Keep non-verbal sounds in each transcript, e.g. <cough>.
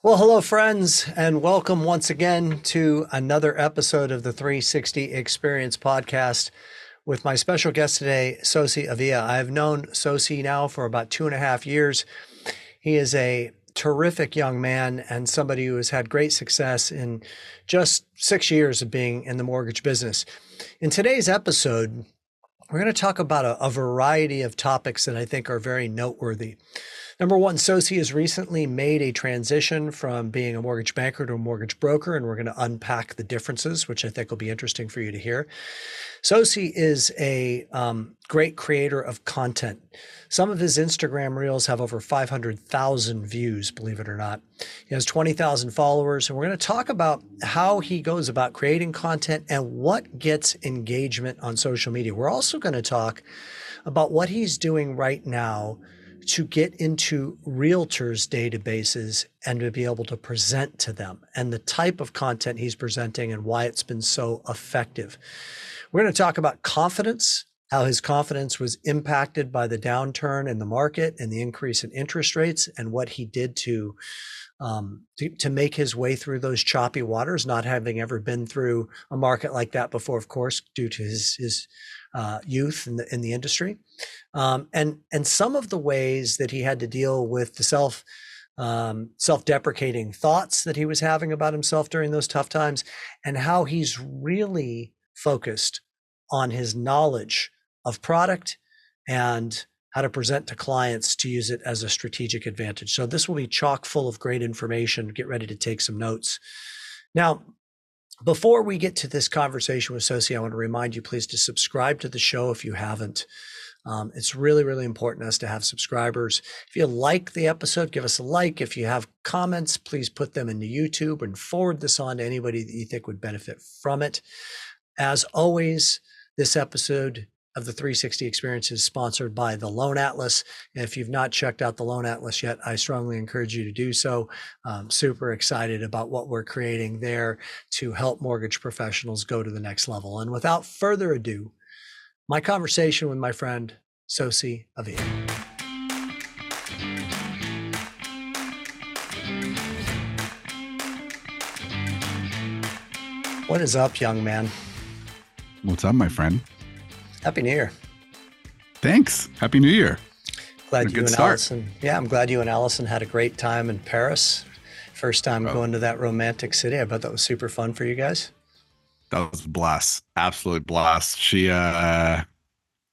Well, hello, friends, and welcome once again to another episode of the 360 Experience podcast with my special guest today, Sosi Avila. I've known Sosi now for about two and a half years. He is a terrific young man and somebody who has had great success in just six years of being in the mortgage business. In today's episode, we're going to talk about a, a variety of topics that I think are very noteworthy. Number one, Sosi has recently made a transition from being a mortgage banker to a mortgage broker, and we're going to unpack the differences, which I think will be interesting for you to hear. Sosi is a um, great creator of content. Some of his Instagram reels have over 500,000 views, believe it or not. He has 20,000 followers, and we're going to talk about how he goes about creating content and what gets engagement on social media. We're also going to talk about what he's doing right now to get into realtors' databases and to be able to present to them and the type of content he's presenting and why it's been so effective. We're going to talk about confidence, how his confidence was impacted by the downturn in the market and the increase in interest rates, and what he did to um, to, to, make his way through those choppy waters, not having ever been through a market like that before, of course, due to his his uh, youth in the in the industry, um, and and some of the ways that he had to deal with the self um, self-deprecating thoughts that he was having about himself during those tough times, and how he's really focused on his knowledge of product and how to present to clients to use it as a strategic advantage. So this will be chock full of great information. Get ready to take some notes. Now, before we get to this conversation with Sosi, I want to remind you please to subscribe to the show if you haven't. Um, it's really, really important us to have subscribers. If you like the episode, give us a like. If you have comments, please put them into YouTube and forward this on to anybody that you think would benefit from it. As always, this episode of the 360 experience is sponsored by the Loan Atlas. If you've not checked out the Loan Atlas yet, I strongly encourage you to do so. I'm super excited about what we're creating there to help mortgage professionals go to the next level. And without further ado, my conversation with my friend Sosi Avila. What is up, young man? What's up, my friend? Happy New Year. Thanks. Happy New Year. Glad you and start. Allison. Yeah, I'm glad you and Allison had a great time in Paris. First time oh. going to that romantic city. I bet that was super fun for you guys. That was a blast. Absolute blast. She uh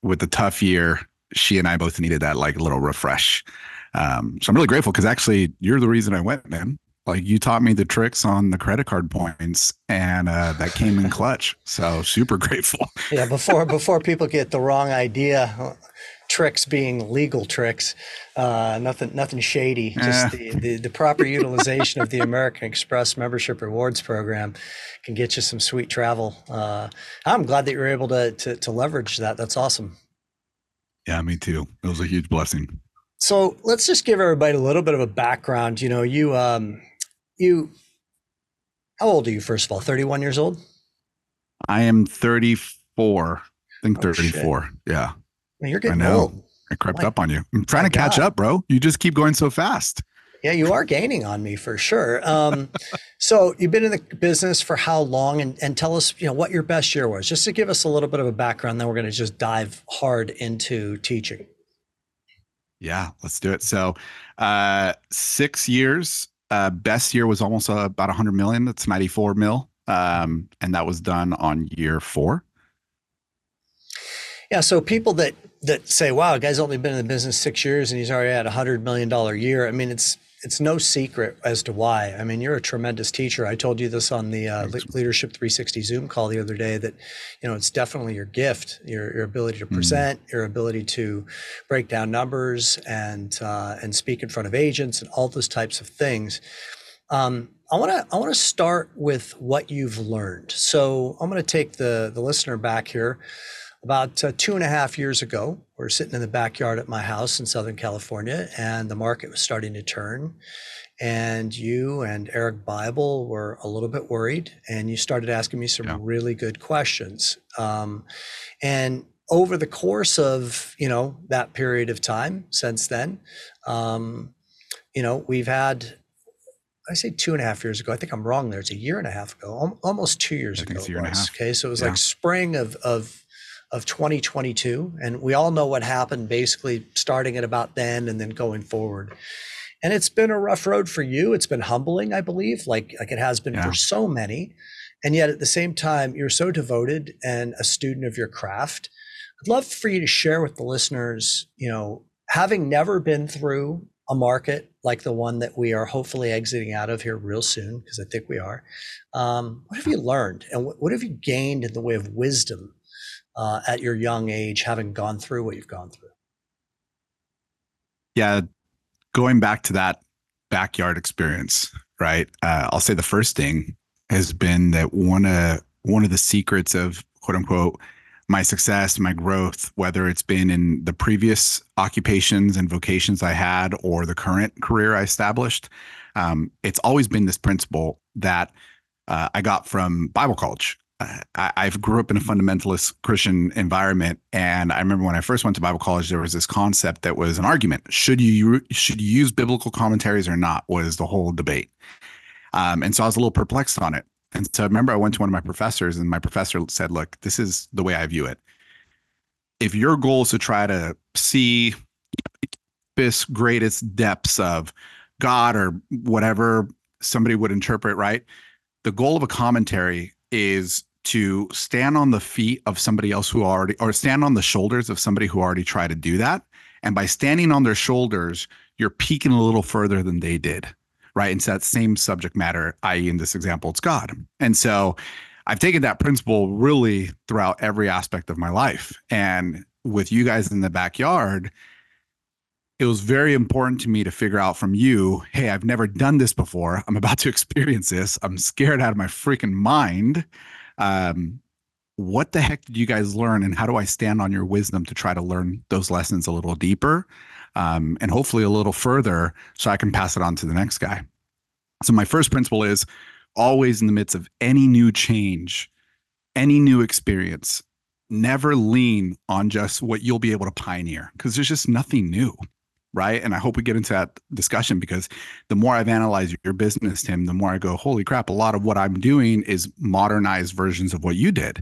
with the tough year, she and I both needed that like little refresh. Um, so I'm really grateful because actually you're the reason I went, man like you taught me the tricks on the credit card points and uh, that came in <laughs> clutch so super grateful yeah before before people get the wrong idea tricks being legal tricks uh, nothing nothing shady just the, the, the proper utilization of the american express membership rewards program can get you some sweet travel. Uh, i'm glad that you're able to, to to leverage that. That's awesome. Yeah me too. It was a huge blessing. So let's just give everybody a little bit of a background. You know you um you how old are you first of all? 31 years old? I am 34 i think oh, 34 shit. yeah Man, you're getting I know. old i crept up on you i'm trying to catch God. up bro you just keep going so fast yeah you are gaining on me for sure um, <laughs> so you've been in the business for how long and, and tell us you know what your best year was just to give us a little bit of a background then we're going to just dive hard into teaching yeah let's do it so uh, six years uh, best year was almost uh, about 100 million. That's 94 mil. Um, and that was done on year four. Yeah. So people that that say, "Wow, a guy's only been in the business six years and he's already at a hundred million dollar year." I mean, it's it's no secret as to why. I mean, you're a tremendous teacher. I told you this on the uh, Leadership 360 Zoom call the other day that, you know, it's definitely your gift, your, your ability to mm-hmm. present, mm-hmm. your ability to break down numbers and uh, and speak in front of agents and all those types of things. Um, I want to I want to start with what you've learned. So I'm going to take the the listener back here. About uh, two and a half years ago, we are sitting in the backyard at my house in Southern California, and the market was starting to turn. And you and Eric Bible were a little bit worried, and you started asking me some yeah. really good questions. Um, and over the course of you know that period of time since then, um, you know we've had I say two and a half years ago. I think I'm wrong there. It's a year and a half ago, almost two years ago. It's a year and a half. Okay, so it was yeah. like spring of of of 2022, and we all know what happened. Basically, starting at about then and then going forward. And it's been a rough road for you. It's been humbling, I believe, like like it has been yeah. for so many. And yet, at the same time, you're so devoted and a student of your craft. I'd love for you to share with the listeners, you know, having never been through a market like the one that we are hopefully exiting out of here real soon, because I think we are. Um, what have you learned and what, what, have you gained in the way of wisdom uh, at your young age, having gone through what you've gone through? Yeah, going back to that backyard experience, right? Uh, I'll say the first thing has been that one of one of the secrets of quote unquote my success, my growth, whether it's been in the previous occupations and vocations I had or the current career I established, um, it's always been this principle that uh, I got from Bible college. I, I've grew up in a fundamentalist Christian environment, and I remember when I first went to Bible college, there was this concept that was an argument: should you should you use biblical commentaries or not? Was the whole debate, um, and so I was a little perplexed on it. And so I remember I went to one of my professors, and my professor said, Look, this is the way I view it. If your goal is to try to see this greatest depths of God or whatever somebody would interpret, right? The goal of a commentary is to stand on the feet of somebody else who already, or stand on the shoulders of somebody who already tried to do that. And by standing on their shoulders, you're peeking a little further than they did right? Into that same subject matter, i.e., in this example, it's God. And so I've taken that principle really throughout every aspect of my life. And with you guys in the backyard, it was very important to me to figure out from you hey, I've never done this before. I'm about to <laughs> experience this. I'm scared out of my freaking mind. Um, what the heck did you guys learn? And how do I stand on your wisdom to try to learn those lessons a little deeper? um, and hopefully a little further so I can pass it on to the next guy. So, my first principle is always in the midst of any new change, any new experience, never lean on just what you'll be able to pioneer because there's just nothing new. Right. And I hope we get into that discussion because the more I've analyzed your business, Tim, the more I go, holy crap, a lot of what I'm doing is modernized versions of what you did.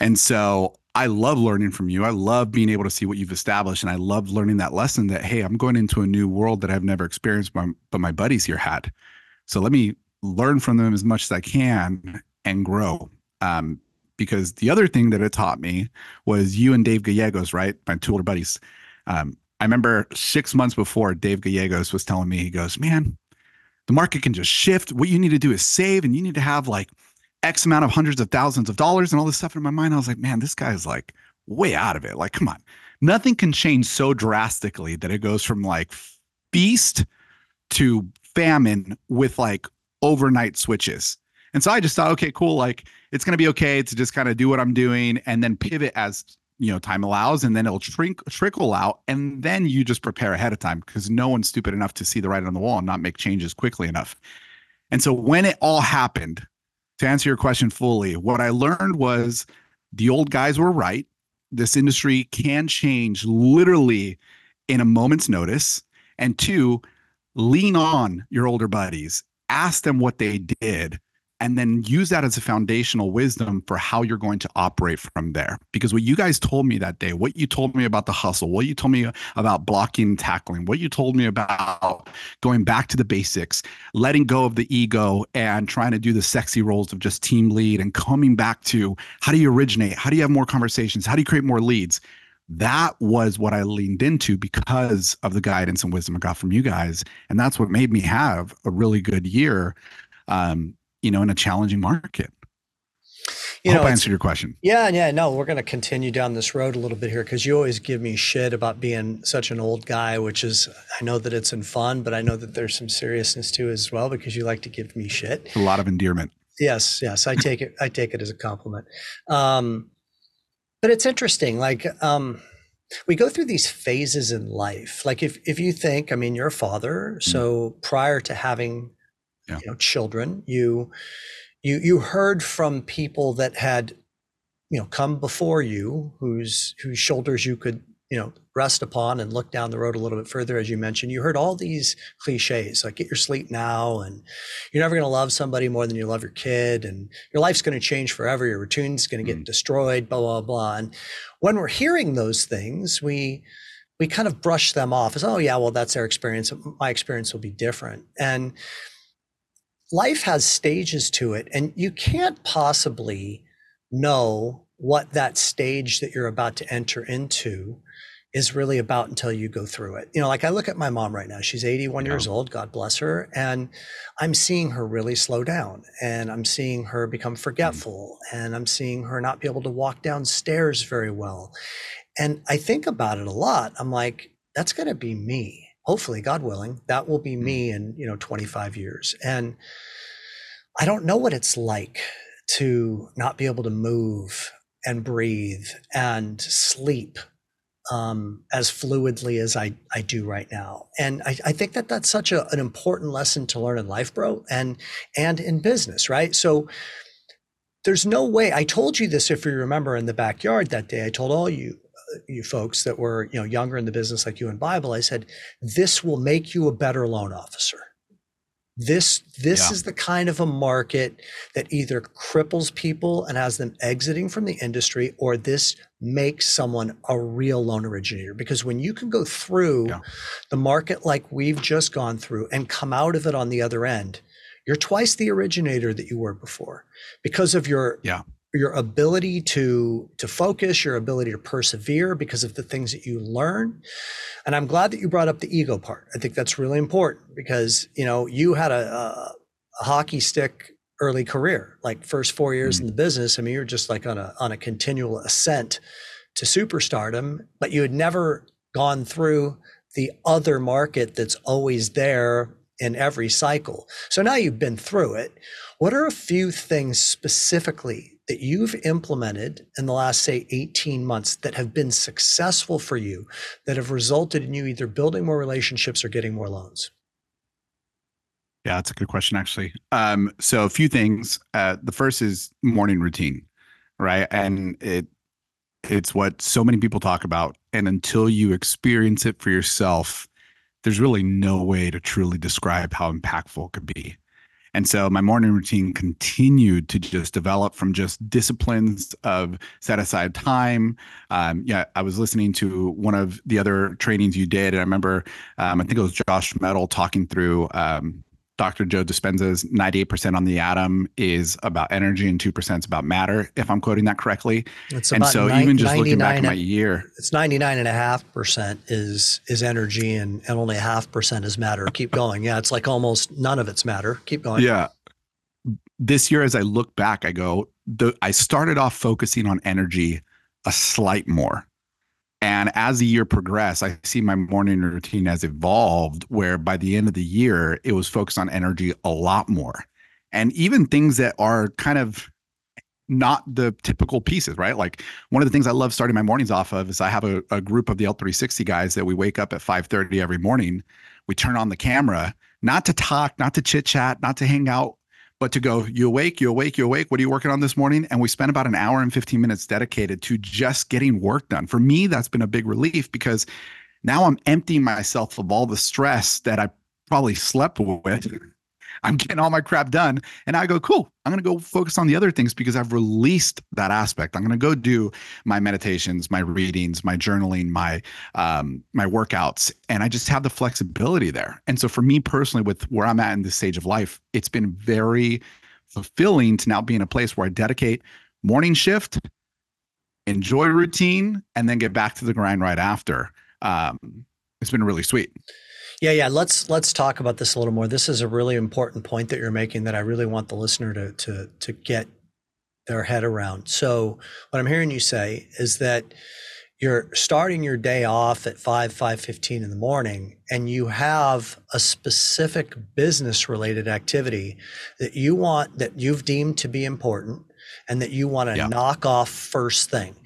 And so I love learning from you. I love being able to see what you've established. And I love learning that lesson that, hey, I'm going into a new world that I've never experienced, but, my buddies here had. So let me learn from them as much as I can and grow. Um, because the other thing that it taught me was you and Dave Gallegos, right? My two older buddies. Um, I remember six months before Dave Gallegos was telling me, he goes, man, the market can just shift. What you need to do is save and you need to have like X amount of hundreds of thousands of dollars and all this stuff in my mind. I was like, man, this guy's like way out of it. Like, come on. Nothing can change so drastically that it goes from like feast to famine with like overnight switches. And so I just thought, okay, cool. Like it's going to be okay to just kind of do what I'm doing and then pivot as you know time allows and then it'll trickle out and then you just prepare ahead of time because no one's stupid enough to see the writing on the wall and not make changes quickly enough and so when it all happened to answer your question fully, what I learned was the old guys were right. This industry can change literally in a moment's notice. And two, lean on your older buddies, ask them what they did, and then use that as a foundational wisdom for how you're going to operate from there. Because what you guys told me that day, what you told me about the hustle, what you told me about blocking and tackling, what you told me about going back to the basics, letting go of the ego and trying to do the sexy roles of just team lead and coming back to how do you originate? How do you have more conversations? How do you create more leads? That was what I leaned into because of the guidance and wisdom I got from you guys. And that's what made me have a really good year. Um, you know, in a challenging market. You I know, hope I answered your question. Yeah, yeah, no, we're going to continue down this road a little bit here because you always give me shit about being such an old guy, which is I know that it's in fun, but I know that there's some seriousness to it as well because you like to give me shit. A lot of endearment. Yes, yes, I take it. I take it as a compliment. Um, but it's interesting, like. Um, we go through these phases in life. Like if if you think, I mean, you're a father, so mm. prior to having yeah. you know children. You you you heard from people that had you know come before you whose whose shoulders you could you know rest upon and look down the road a little bit further as you mentioned. You heard all these cliches like get your sleep now and you're never going to love somebody more than you love your kid and your life's going to change forever. Your routine's going to get mm. destroyed blah blah blah. And when we're hearing those things we we kind of brush them off as oh yeah well that's their experience. My experience will be different. And life has stages to it and you can't possibly know what that stage that you're about to enter into is really about until you go through it. You know, like I look at my mom right now, she's 81 yeah. years old, God bless her, and I'm seeing her really slow down and I'm seeing her become forgetful mm. and I'm seeing her not be able to walk downstairs very well. And I think about it a lot. I'm like, that's going to be me. Hopefully, God willing, that will be me mm. in, you know, 25 years. And I don't know what it's like to not be able to move and breathe and sleep um, as fluidly as I, I do right now. And I, I think that that's such a, an important lesson to learn in life, bro, and and in business, right? So there's no way. I told you this if you remember in the backyard that day. I told all you you folks that were you know younger in the business like you and Bible. I said this will make you a better loan officer. This this yeah. is the kind of a market that either cripples people and has them exiting from the industry, or this makes someone a real loan originator. Because when you can go through yeah. the market like we've just gone through and come out of it on the other end, you're twice the originator that you were before because of your yeah your ability to to focus your ability to persevere because of the things that you learn. And i'm glad that you brought up the ego part. I think that's really important because you know you had a, a, hockey stick early career like first four years mm-hmm. in the business. I mean you're just like on a on a continual ascent to superstardom but you had never gone through the other market that's always there in every cycle. So now you've been through it. What are a few things specifically that you've implemented in the last, say, 18 months that have been successful for you, that have resulted in you either building more relationships or getting more loans? Yeah, that's a good question, actually. Um, so, a few things. Uh, the first is morning routine, right? And it it's what so many people talk about, and until you experience it for yourself, there's really no way to truly describe how impactful it could be. And so my morning routine continued to just develop from just disciplines of set aside time. Um, yeah, I was listening to one of the other trainings you did. And I remember, um, I think it was Josh Metal talking through um, Dr. Joe Dispenza's 98% on the atom is about energy and 2% is about matter, if I'm quoting that correctly. It's and so even just looking back at my year. It's 99 and a half percent is is energy and, and only a half percent is matter. Keep going. Yeah, it's like almost none of it's matter. Keep going. Yeah. This year, as I look back, I go, the, I started off focusing on energy a slight more and as the year progressed, I see my morning routine has evolved where by the end of the year, it was focused on energy a lot more. And even things that are kind of not the typical pieces, right? Like one of the things I love starting my mornings off of is I have a, a group of the L360 guys that we wake up at 5:30 every morning. We turn on the camera, not to talk, not to chit chat, not to hang out but to go, you awake, you awake, you awake. What are you working on this morning? And we spent about an hour and 15 minutes dedicated to just getting work done. For me, that's been a big relief because now I'm emptying myself of all the stress that I probably slept with I'm getting all my crap done. And I go, cool. I'm going to go focus on the other things because I've released that aspect. I'm going to go do my meditations, my readings, my journaling, my um, my workouts, and I just have the flexibility there. And so for me personally, with where I'm at in this stage of life, it's been very fulfilling to now be in a place where I dedicate morning shift, enjoy routine, and then get back to the grind right after. Um, it's been really sweet. Yeah, yeah. Let's let's talk about this a little more. This is a really important point that you're making that I really want the listener to to to get their head around. So what I'm hearing you say is that you're starting your day off at 5 5:15 in the morning and you have a specific business related activity that you want that you've deemed to be important and that you want to yeah. knock off first thing.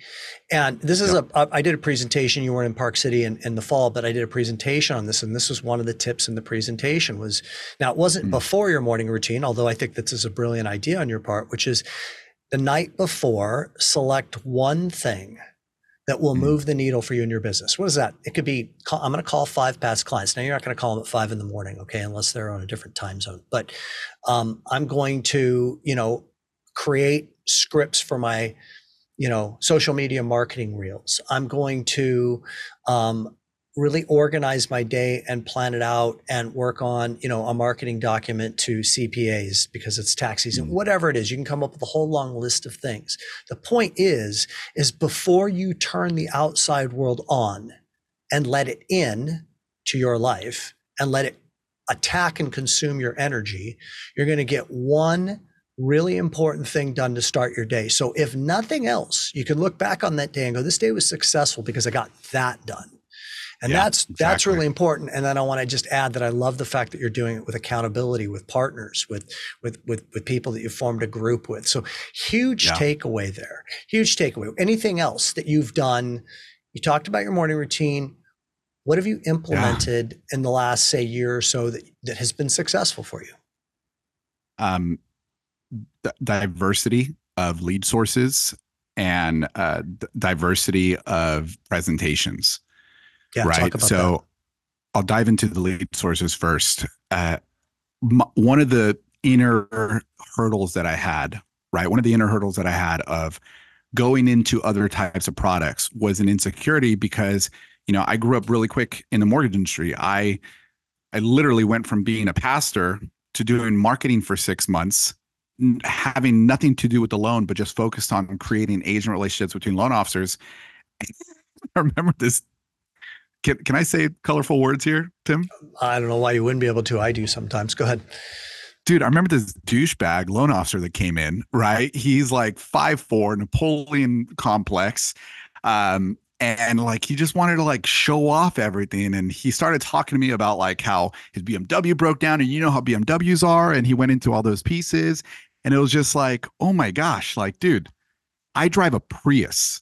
And this is yep. a, I did a presentation, you weren't in Park City in, in the fall, but I did a presentation on this. And this was one of the tips in the presentation was, now it wasn't mm. before your morning routine, although I think this is a brilliant idea on your part, which is the night before, select one thing that will move the needle for you in your business. What is that? It could be I'm going to call five past clients. Now you're not going to call them at five in the morning, okay, unless they're on a different time zone. But um, I'm going to, you know, create scripts for my, you know, social media marketing reels. I'm going to um, really organize my day and plan it out and work on you know a marketing document to cpas because it's tax season mm-hmm. whatever it is you can come up with a whole long list of things the point is is before you turn the outside world on and let it in to your life and let it attack and consume your energy you're going to get one really important thing done to start your day. So if nothing else you can look back on that day and go this day was successful because i got that done. And yeah, that's exactly. that's really important. And then i want to just add that i love the fact that you're doing it with accountability with partners with with with, with people that you've formed a group with. So huge yeah. takeaway there. Huge takeaway. Anything else that you've done? You talked about your morning routine. What have you implemented yeah. in the last say year or so that that has been successful for you? Um diversity of lead sources and uh, diversity of presentations yeah, right. so that. So I'll dive into the lead sources first. Uh, m- one of the inner hurdles that I had, right? One of the inner hurdles that I had of going into other types of products was an insecurity because, you know, I grew up really quick in the mortgage industry. I I literally went from being a pastor to doing marketing for 6 months having nothing to do with the loan but just focused on creating agent relationships between loan officers. <laughs> I remember this can can I say colorful words here, Tim? I don't know why you wouldn't be able to. I do sometimes. Go ahead. Dude, I remember this douchebag loan officer that came in, right? He's like five four, Napoleon complex. Um, and like he just wanted to like show off everything and he started talking to me about like how his BMW broke down and you know how BMWs are and he went into all those pieces and it was just like oh my gosh like dude I drive a Prius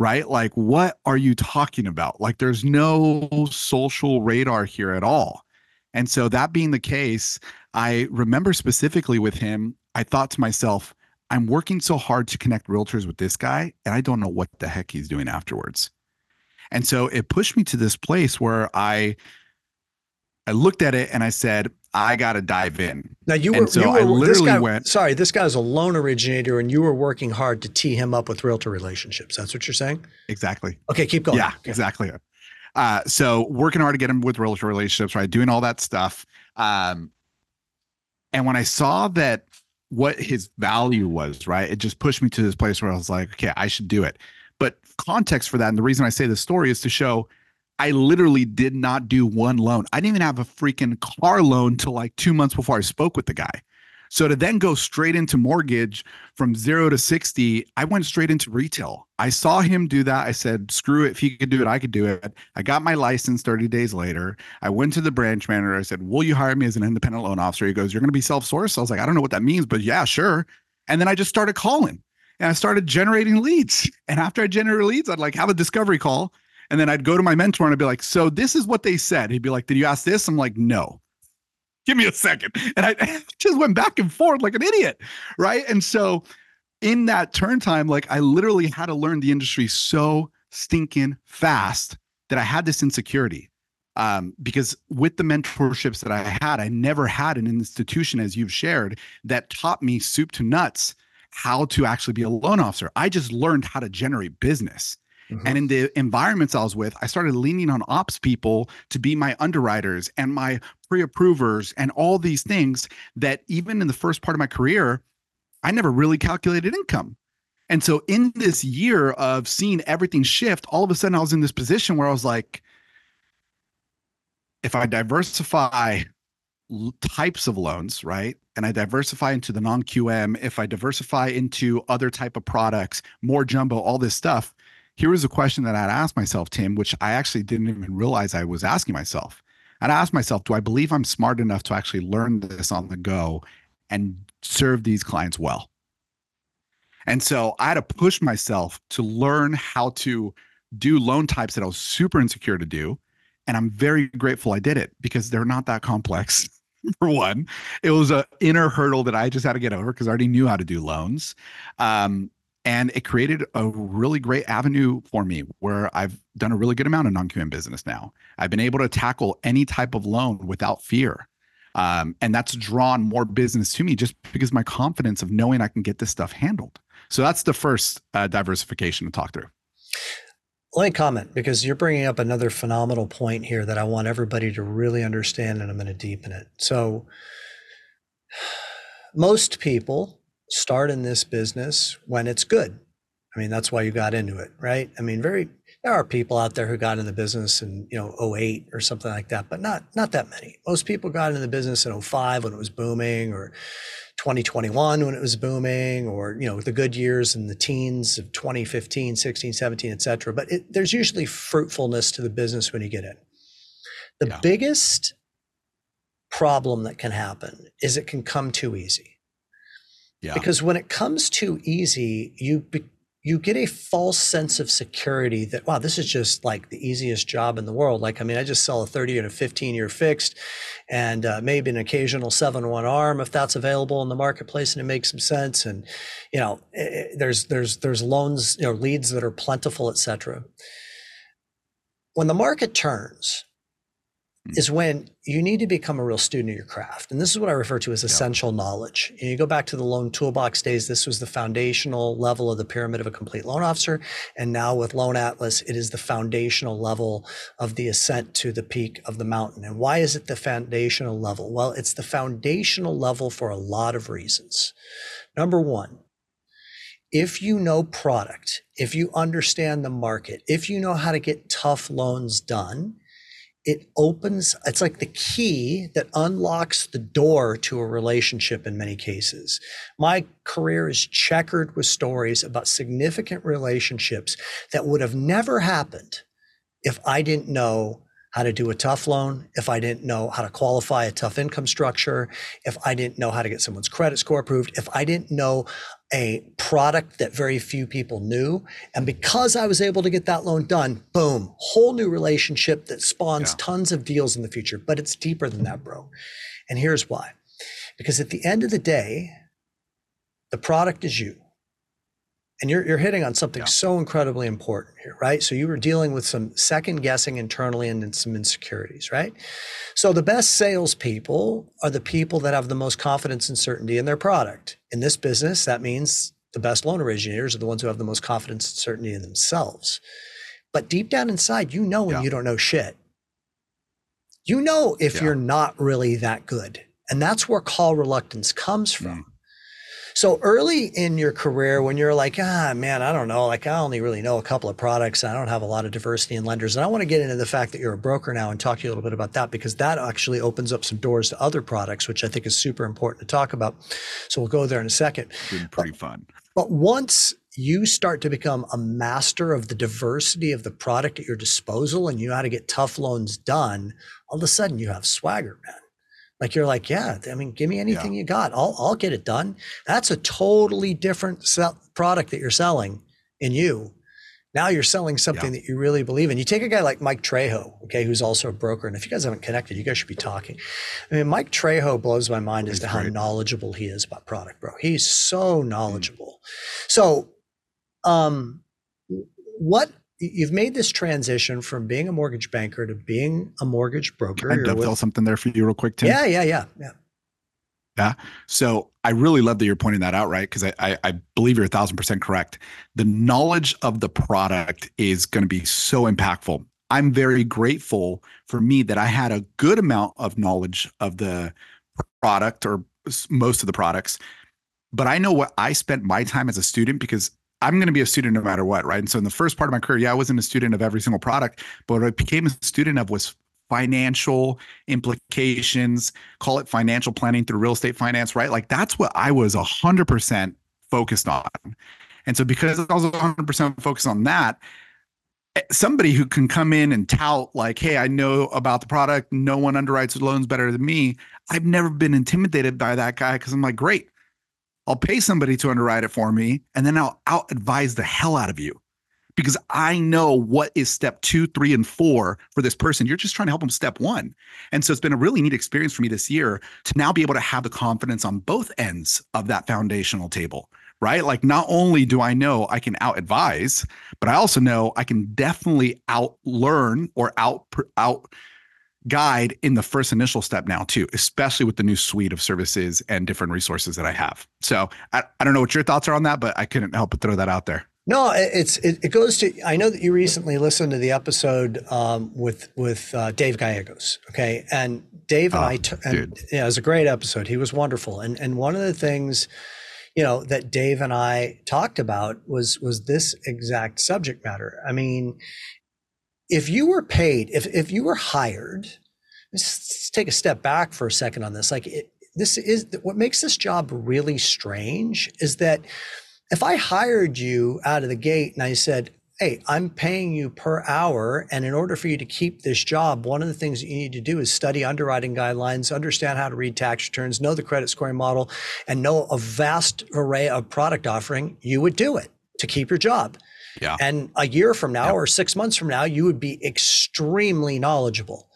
right? Like, what are you talking about? Like, there's no social radar here at all. And so, that being the case, I remember specifically with him, I thought to myself, I'm working so hard to connect realtors with this guy, and I don't know what the heck he's doing afterwards. And so it pushed me to this place where I I looked at it and I said, I got to dive in. Now you were, so you were I literally guy, went. Sorry, this guy's a loan originator, and you were working hard to tee him up with realtor relationships. That's what you're saying. Exactly. Okay, keep going. Yeah, okay. exactly. Uh, so working hard to get him with realtor relationships, right? Doing all that stuff. Um, and when I saw that what his value was, right, it just pushed me to this place where I was like, okay, I should do it. But context for that, and the reason I say this story is to show I literally did not do one loan. I didn't even have a freaking car loan till like two months before I spoke with the guy. So to then go straight into mortgage from zero to 60, I went straight into retail. I saw him do that. I said, screw it. If he could do it, I could do it. I got my license 30 days later. I went to the branch manager. I said, Will you hire me as an independent loan officer? He goes, You're going to be self sourced. I was like, I don't know what that means, but yeah, sure. And then I just started calling and I started generating leads. <laughs> And after I generated leads, I'd like have a discovery call and then I'd go to my mentor and I'd be like, so this is what they said. He'd be like, did you ask this? I'm like, no. <laughs> Give me a second. And I <laughs> just went back and forth like an idiot. Right. And so in that turn time, like I literally had to learn the industry so stinking fast that I had this insecurity. Um, because with the mentorships that I had, I never had an institution, as you've shared, that taught me soup to nuts how to actually be a loan officer. I just learned how to generate business. Mm-hmm. And in the environments I was with, I started leaning on ops people to be my underwriters and my pre approvers and all these things that even in the first part of my career, I never really calculated income. And so in this year of seeing everything shift, all of a sudden I was in this position where I was like, if I diversify types of loans, right? And I diversify into the non-QM, if I diversify into other type of products, more jumbo, all this stuff, here was a question that I'd asked myself, Tim, which I actually didn't even realize I was asking myself. I'd ask myself, do I believe I'm smart enough to actually learn this on the go and serve these clients well? And so I had to push myself to learn how to do loan types that I was super insecure to do. And I'm very grateful I did it because they're not that complex. <laughs> For one, it was an inner hurdle that I just had to get over because I already knew how to do loans. Um, And it created a really great avenue for me where I've done a really good amount of non QM business now. I've been able to tackle any type of loan without fear. Um, and that's drawn more business to me just because my confidence of knowing I can get this stuff handled. So that's the first uh, diversification to talk through. Let me comment because you're bringing up another phenomenal point here that I want everybody to really understand, and I'm going to deepen it. So, <sighs> most people start in this business when it's good. I mean, that's why you got into it, right? I mean, very there are people out there who got in the business in, you know, 08 or something like that, but not not that many. Most people got into the business in 05 when it was booming or 2021 when it was booming or, you know, the good years in the teens of 2015, 16, 17, et cetera. But it, there's usually fruitfulness to the business when you get in. The yeah. biggest problem that can happen is it can come too easy. Yeah. Because when it comes too easy, you be, you get a false sense of security that wow this is just like the easiest job in the world. Like i mean i just sell a 30 and a 15 year fixed and uh, maybe an occasional 7-1 arm if that's available in the marketplace and it makes some sense. And you know it, eh, eh, there's there's there's loans you know leads that are plentiful etc when the market turns Hmm. is when you need to become a real student of your craft. And this is what I refer to as essential knowledge. And you go back to the loan toolbox days, this was the foundational level of the pyramid of a complete loan officer. And now with Loan Atlas, it is the foundational level of the ascent to the peak of the mountain. And why is it the foundational level? Well, it's the foundational level for a lot of reasons. Number one, if you know product, if you understand the market, if you know how to get tough loans done, it opens it's like the key that unlocks the door to a relationship in many cases. My career is checkered with stories about significant relationships that would have never happened if i didn't know how to do a tough loan, if I didn't know how to qualify a tough income structure, if I didn't know how to get someone's credit score approved, if I didn't know a product that very few people knew. And because I was able to get that loan done, boom, whole new relationship that spawns yeah. tons of deals in the future. But it's deeper than that, bro. And here's why. Because at the end of the day, the product is you and you're, you're hitting on something yeah. so incredibly important here, right? So you were dealing with some second guessing internally and then some insecurities, right? So the best salespeople are the people that have the most confidence and certainty in their product. In this business, that means the best loan originators are the ones who have the most confidence and certainty in themselves. But deep down inside, you know when yeah. you don't know shit. You know if yeah. you're not really that good. And that's where call reluctance comes from. Mm. So early in your career, when you're like, ah, man, I don't know, like I only really know a couple of products. And I don't have a lot of diversity in lenders. And I want to get into the fact that you're a broker now and talk to you a little bit about that because that actually opens up some doors to other products, which I think is super important to talk about. So we'll go there in a second. Been pretty but, fun. But once you start to become a master of the diversity of the product at your disposal and you know how to get tough loans done, all of a sudden you have swagger, man. Like you're like, yeah, I mean, give me anything yeah. you got. I'll I'll get it done. That's a totally different sell- product that you're selling in you. Now you're selling something yeah. that you really believe in. You take a guy like Mike Trejo, okay, who's also a broker. And if you guys haven't connected, you guys should be talking. I mean, Mike Trejo blows my mind He's as to great. how knowledgeable he is about product, bro. He's so mm. knowledgeable. Mm. So, um, what you've made this transition from being a mortgage banker to being a mortgage broker. Can I dovetail with, something there for you real quick, Tim? Yeah, yeah, yeah, yeah. Yeah. So I really love that you're pointing that out, right? Because I, I, I believe you're a thousand percent correct. The knowledge of the product is going to be so impactful. I'm very grateful for me that I had a good amount of knowledge of the product or most of the products. But I know what I spent my time as a student because I'm going to be a student no matter what, right? And so in the first part of my career, yeah, I wasn't a student of every single product, but what I became a student of was financial implications, call it financial planning through real estate finance, right? Like that's what I was 100% focused on. And so because I was 100% focused on that, eh, somebody who can come in and tout like, "Hey, I know about the product. No one underwrites loans better than me." I've never been intimidated by that guy because I'm like, "Great, I'll pay somebody to underwrite it for me, and then I'll out advise the hell out of you because I know what is step two, three, and four for this person. You're just trying to help them step one. And so it's been a really neat experience for me this year to now be able to have the confidence on both ends of that foundational table, right? Like not only do I know I can out advise, but I also know I can definitely out learn or out out guide in the first initial step now too, especially with the new suite of services and different resources that I have. So I, I don't know what your thoughts are on that, but I couldn't help but throw that out there. No, it's it, it goes to. I know that you recently listened to the episode um, with with uh, Dave Gallegos. Okay, and Dave and oh, I, t- and, yeah, it was a great episode. He was wonderful, and and one of the things you know that Dave and I talked about was was this exact subject matter. I mean, if you were paid, if if you were hired, let's, let's take a step back for a second on this. Like it, this is what makes this job really strange is that if I hired you out of the gate and I said, hey, I'm paying you per hour. And in order for you to keep this job, one of the things that you need to do is study underwriting guidelines, understand how to read tax returns, know the credit scoring model, and know a vast array of product offering. You would do it to keep your job. Yeah. And a year from now or six months from now, you would be extremely knowledgeable.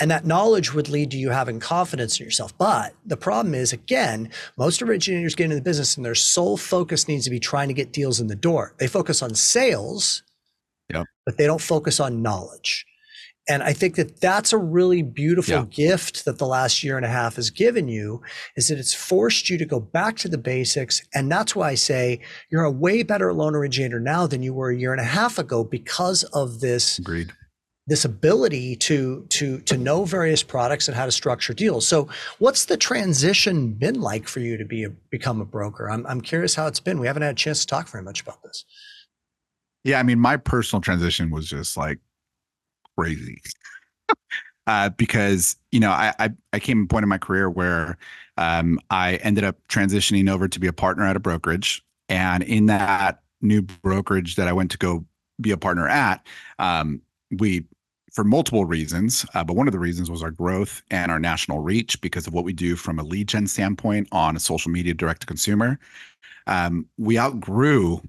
And that knowledge would lead to you having confidence in yourself. But the problem is, again, most originators get into the business and their sole focus needs to be trying to get deals in the door. They focus on sales, yep. but they don't focus on knowledge. And I think that that's a really beautiful yeah. gift that the last year and a half has given you is that it's forced you to go back to the basics. And that's why I say you're a way better loan originator now than you were a year and a half ago because of this Agreed this ability to to to know various products and how to structure deals. So, what's the transition been like for you to be a, become a broker? I'm I'm curious how it's been. We haven't had a chance to talk very much about this. Yeah, I mean, my personal transition was just like crazy. uh, because you know, I, I I came to a point in my career where um, I ended up transitioning over to be a partner at a brokerage, and in that new brokerage that I went to go be a partner at, um, we for multiple reasons, uh, but one of the reasons was our growth and our national reach because of what we do from a lead gen standpoint on a social media direct to consumer. Um, we outgrew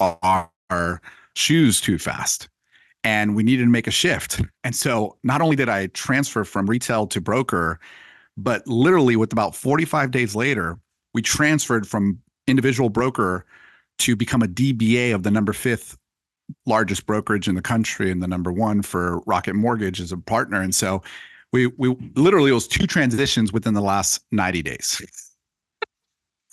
our, our shoes too fast and we needed to make a shift. And so not only did I transfer from retail to broker, but literally with about 45 days later, we transferred from individual broker to become a DBA of the number fifth largest brokerage in the country and the number one for Rocket Mortgage as a partner. And so we we literally it was two transitions within the last 90 days.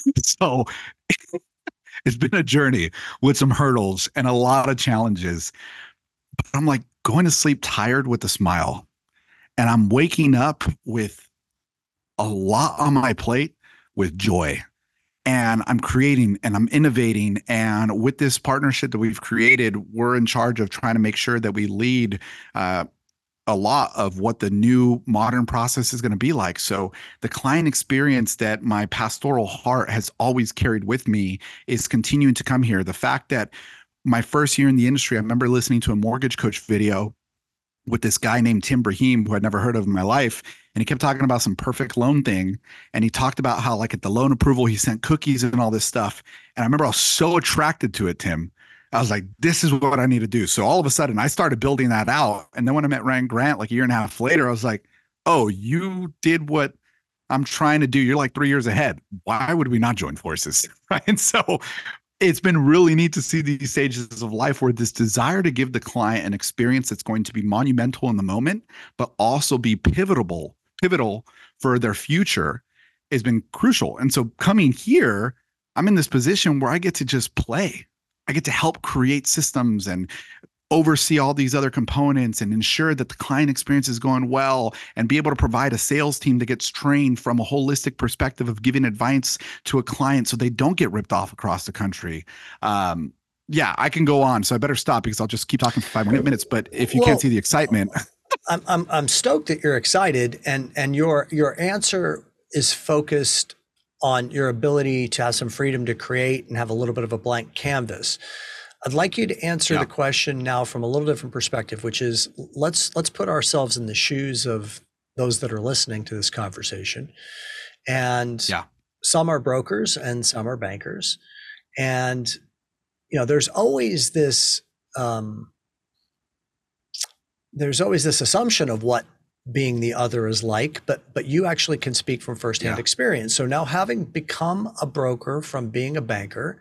<laughs> so <laughs> it's been a journey with some hurdles and a lot of challenges. But I'm like going to sleep tired with a smile. And I'm waking up with a lot on my plate with joy and I'm creating and I'm innovating. And with this partnership that we've created, we're in charge of trying to make sure that we lead uh, a lot of what the new modern process is going to be like. So, the client experience that my pastoral heart has always carried with me is continuing to come here. The fact that my first year in the industry, I remember listening to a mortgage coach video with this guy named Tim Braheem, who I'd never heard of in my life. And he kept talking about some perfect loan thing. And he talked about how, like, at the loan approval, he sent cookies and all this stuff. And I remember I was so attracted to it, Tim. I was like, this is what I need to do. So all of a sudden, I started building that out. And then when I met Ryan Grant, like a year and a half later, I was like, oh, you did what I'm trying to do. You're like three years ahead. Why would we not join forces? <laughs> Right. And so it's been really neat to see these stages of life where this desire to give the client an experience that's going to be monumental in the moment, but also be pivotal, pivotal for their future has been crucial. And so coming here, I'm in this position where I get to just play. I get to help create systems and oversee all these other components and ensure that the client experience is going well and be able to provide a sales team that gets trained from a holistic perspective of giving advice to a client so they don't get ripped off across the country. Um, yeah, I can go on, so I better stop because I'll just keep talking for five minutes. But if you well, can't see the excitement, <laughs> I'm, I'm I'm stoked that you're excited, and and your your answer is focused on your ability to have some freedom to create and have a little bit of a blank canvas. I'd like you to answer yeah. the question now from a little different perspective, which is let's let's put ourselves in the shoes of those that are listening to this conversation. And yeah. some are brokers and some are bankers. And you know, there's always this um, there's always this assumption of what being the other is like, but but you actually can speak from firsthand Yeah. experience. So now having become a broker from being a banker,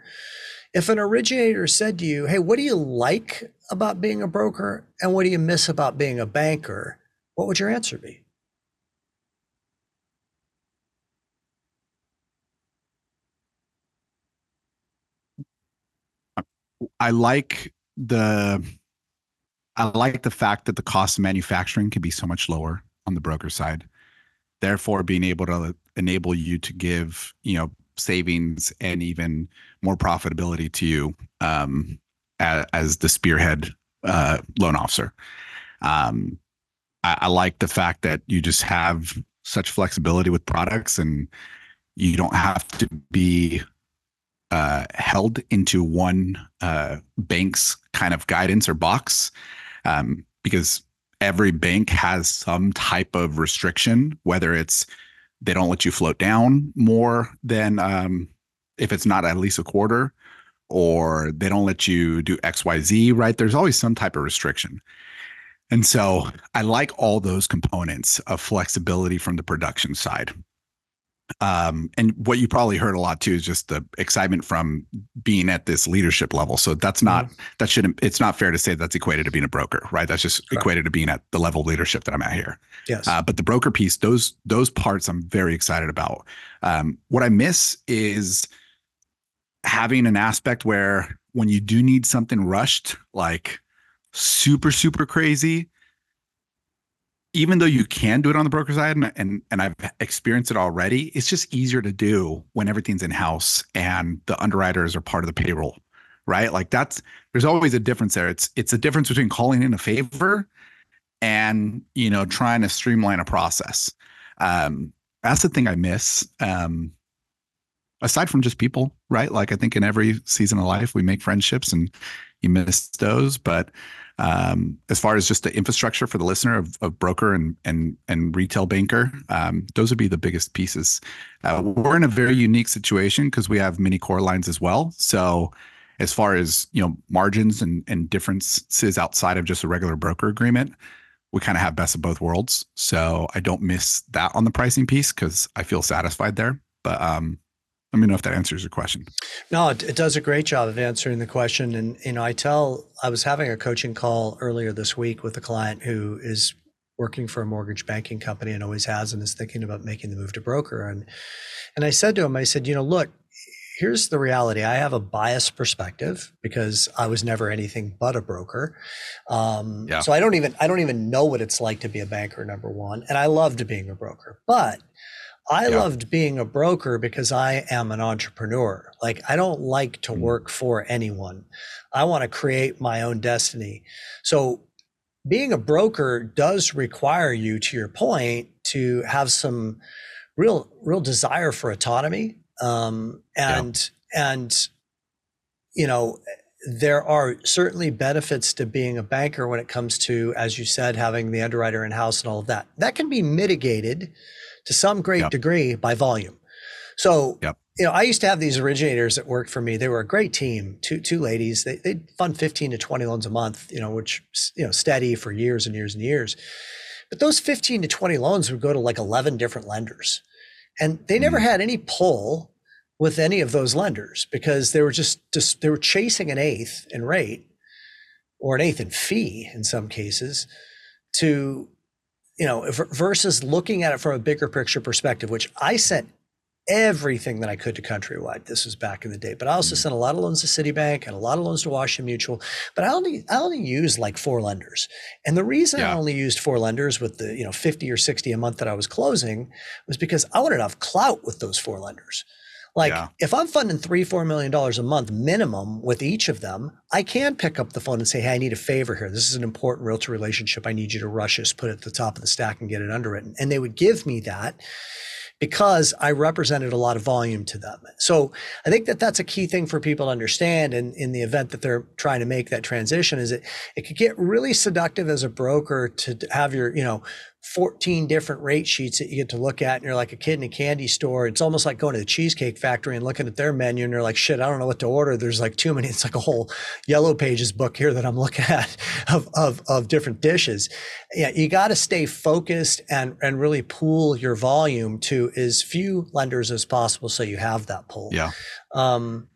if an originator said to you, "Hey, what do you like about being a broker and what do you miss about being a banker?" What would your answer be? I like the I like the fact that the cost of manufacturing can be so much lower on the broker side. Therefore, being able to enable you to give, you know, savings and even more profitability to you um, as, as the spearhead uh, loan officer. Um, I, I like the fact that you just have such flexibility with products and you don't have to be uh, held into one uh, bank's kind of guidance or box um, because every bank has some type of restriction, whether it's they don't let you float down more than um, if it's not at least a quarter, or they don't let you do XYZ, right? There's always some type of restriction. And so I like all those components of flexibility from the production side um, and what you probably heard a lot too is just the excitement from being at this leadership level. So that's not that shouldn't. It's not fair to say that's equated to being a broker, right? That's just Correct. equated to being at the level of leadership that I'm at here. Yes. Uh, but the broker piece, those those parts, I'm very excited about. Um, what I miss is having an aspect where when you do need something rushed, like super super crazy, even though you can do it on the broker side and, and and I've experienced it already, it's just easier to do when everything's in house and the underwriters are part of the payroll, right? Like that's there's always a difference there. It's it's a difference between calling in a favor and you know trying to streamline a process. Um, that's the thing I miss. Um, aside from just people, right? Like I think in every season of life we make friendships and you miss those, but um, as far as just the infrastructure for the listener of, of broker and and and retail banker, um, those would be the biggest pieces. Uh, we're in a very unique situation because we have mini-corr lines as well. So as far as you know margins and and differences outside of just a regular broker agreement, we kind of have best of both worlds. So I don't miss that on the pricing piece because I feel satisfied there. But um, let me know if that answers your question. No, it, it does a great job of answering the question. And you know, I tell I was having a coaching call earlier this week with a client who is working for a mortgage banking company and always has and is thinking about making the move to broker. And and I said to him, I said, you know, look, here's the reality. I have a biased perspective because I was never anything but a broker. Um, Yeah. So I don't even I don't even know what it's like to be a banker. Number one, and I loved being a broker, but I Yeah. loved being a broker because I am an entrepreneur. Like I don't like to Mm. work for anyone. I want to create my own destiny. So being a broker does require you to your point to have some real real desire for autonomy um, Yeah. and and you know there are certainly benefits to being a banker when it comes to as you said having the underwriter in house and all of that that can be mitigated to some great Yep. degree by volume. So Yep. you know i used to have these originators that worked for me. They were a great team two two ladies. They, they'd fund 15 to 20 loans a month you know which you know steady for years and years and years. But those 15 to 20 loans would go to like 11 different lenders. And they never mm. had any pull with any of those lenders because they were just just they were chasing an eighth in rate or an eighth in fee in some cases to you know v- versus looking at it from a bigger picture perspective which i sent everything that i could to countrywide. This was back in the day but i also Mhm. sent a lot of loans to citibank and a lot of loans to washington mutual but i only i only used like four lenders. And the reason i only used four lenders with the you know 50 or 60 a month that i was closing was because i wanted to have clout with those four lenders like Yeah. if I'm funding three, four million dollars a month minimum with each of them, I can pick up the phone and say, Hey, I need a favor here. This is an important realtor relationship. I need you to rush this, put it at the top of the stack and get it underwritten. And they would give me that because I represented a lot of volume to them. So I think that that's a key thing for people to understand. And in the event that they're trying to make that transition, is it it could get really seductive as a broker to have your you know 14 different rate sheets that you get to look at and you're like a kid in a candy store it's almost like going to the cheesecake factory and looking at their menu and you're like shit i don't know what to order there's like too many <laughs> it's like a whole yellow pages book here that i'm looking at <laughs> of of, of different dishes yeah you got to stay focused and and really pool your volume to as few lenders as possible so you have that pull Yeah. um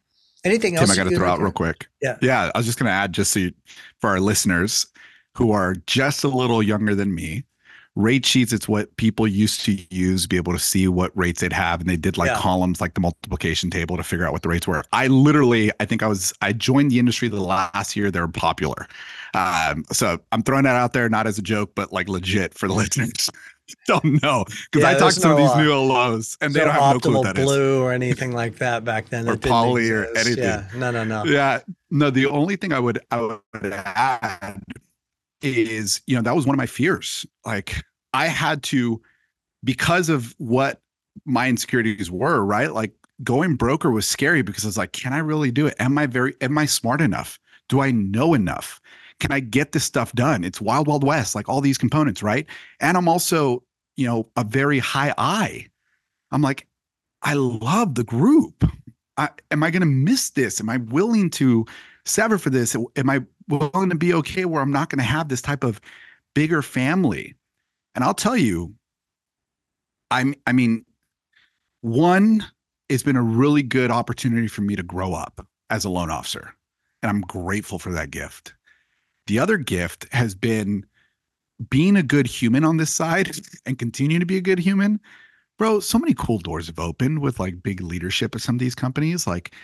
anything Tim, else I got to throw out real quick. Yeah. Yeah. I was just going to add just so you, for our listeners who are just a little younger than me, rate sheets, it's what people used to use to be able to see what rates they'd have. And they did like Yeah. columns, like the multiplication table to figure out what the rates were. I literally, I think I was, I joined the industry the last year they were popular. Um, so I'm throwing that out there, not as a joke, but like legit for the <laughs> listeners. Don't know because Yeah, I talked to some of these uh, new LOs and they don't have no clue what that is. blue or anything like that back then <laughs> Or Polly or anything. yeah no no no Yeah. No, the only thing I would I would add is, you know, that was one of my fears. Like I had to because of what my insecurities were, right? Like going broker was scary because I was like, can I really do it? Am I very am I smart enough? Do I know enough? Can I get this stuff done? It's wild, wild west, like all these components, right? And I'm also, you know, a very high I. I'm like, I love the group. I, am I going to miss this? Am I willing to sever for this? Am I willing to be okay where I'm not going to have this type of bigger family? And I'll tell you, I'm, I mean, one, it's been a really good opportunity for me to grow up as a loan officer. And I'm grateful for that gift. The other gift has been being a good human on this side <laughs> and continue to be a good human bro so many cool doors have opened with like big leadership at some of these companies like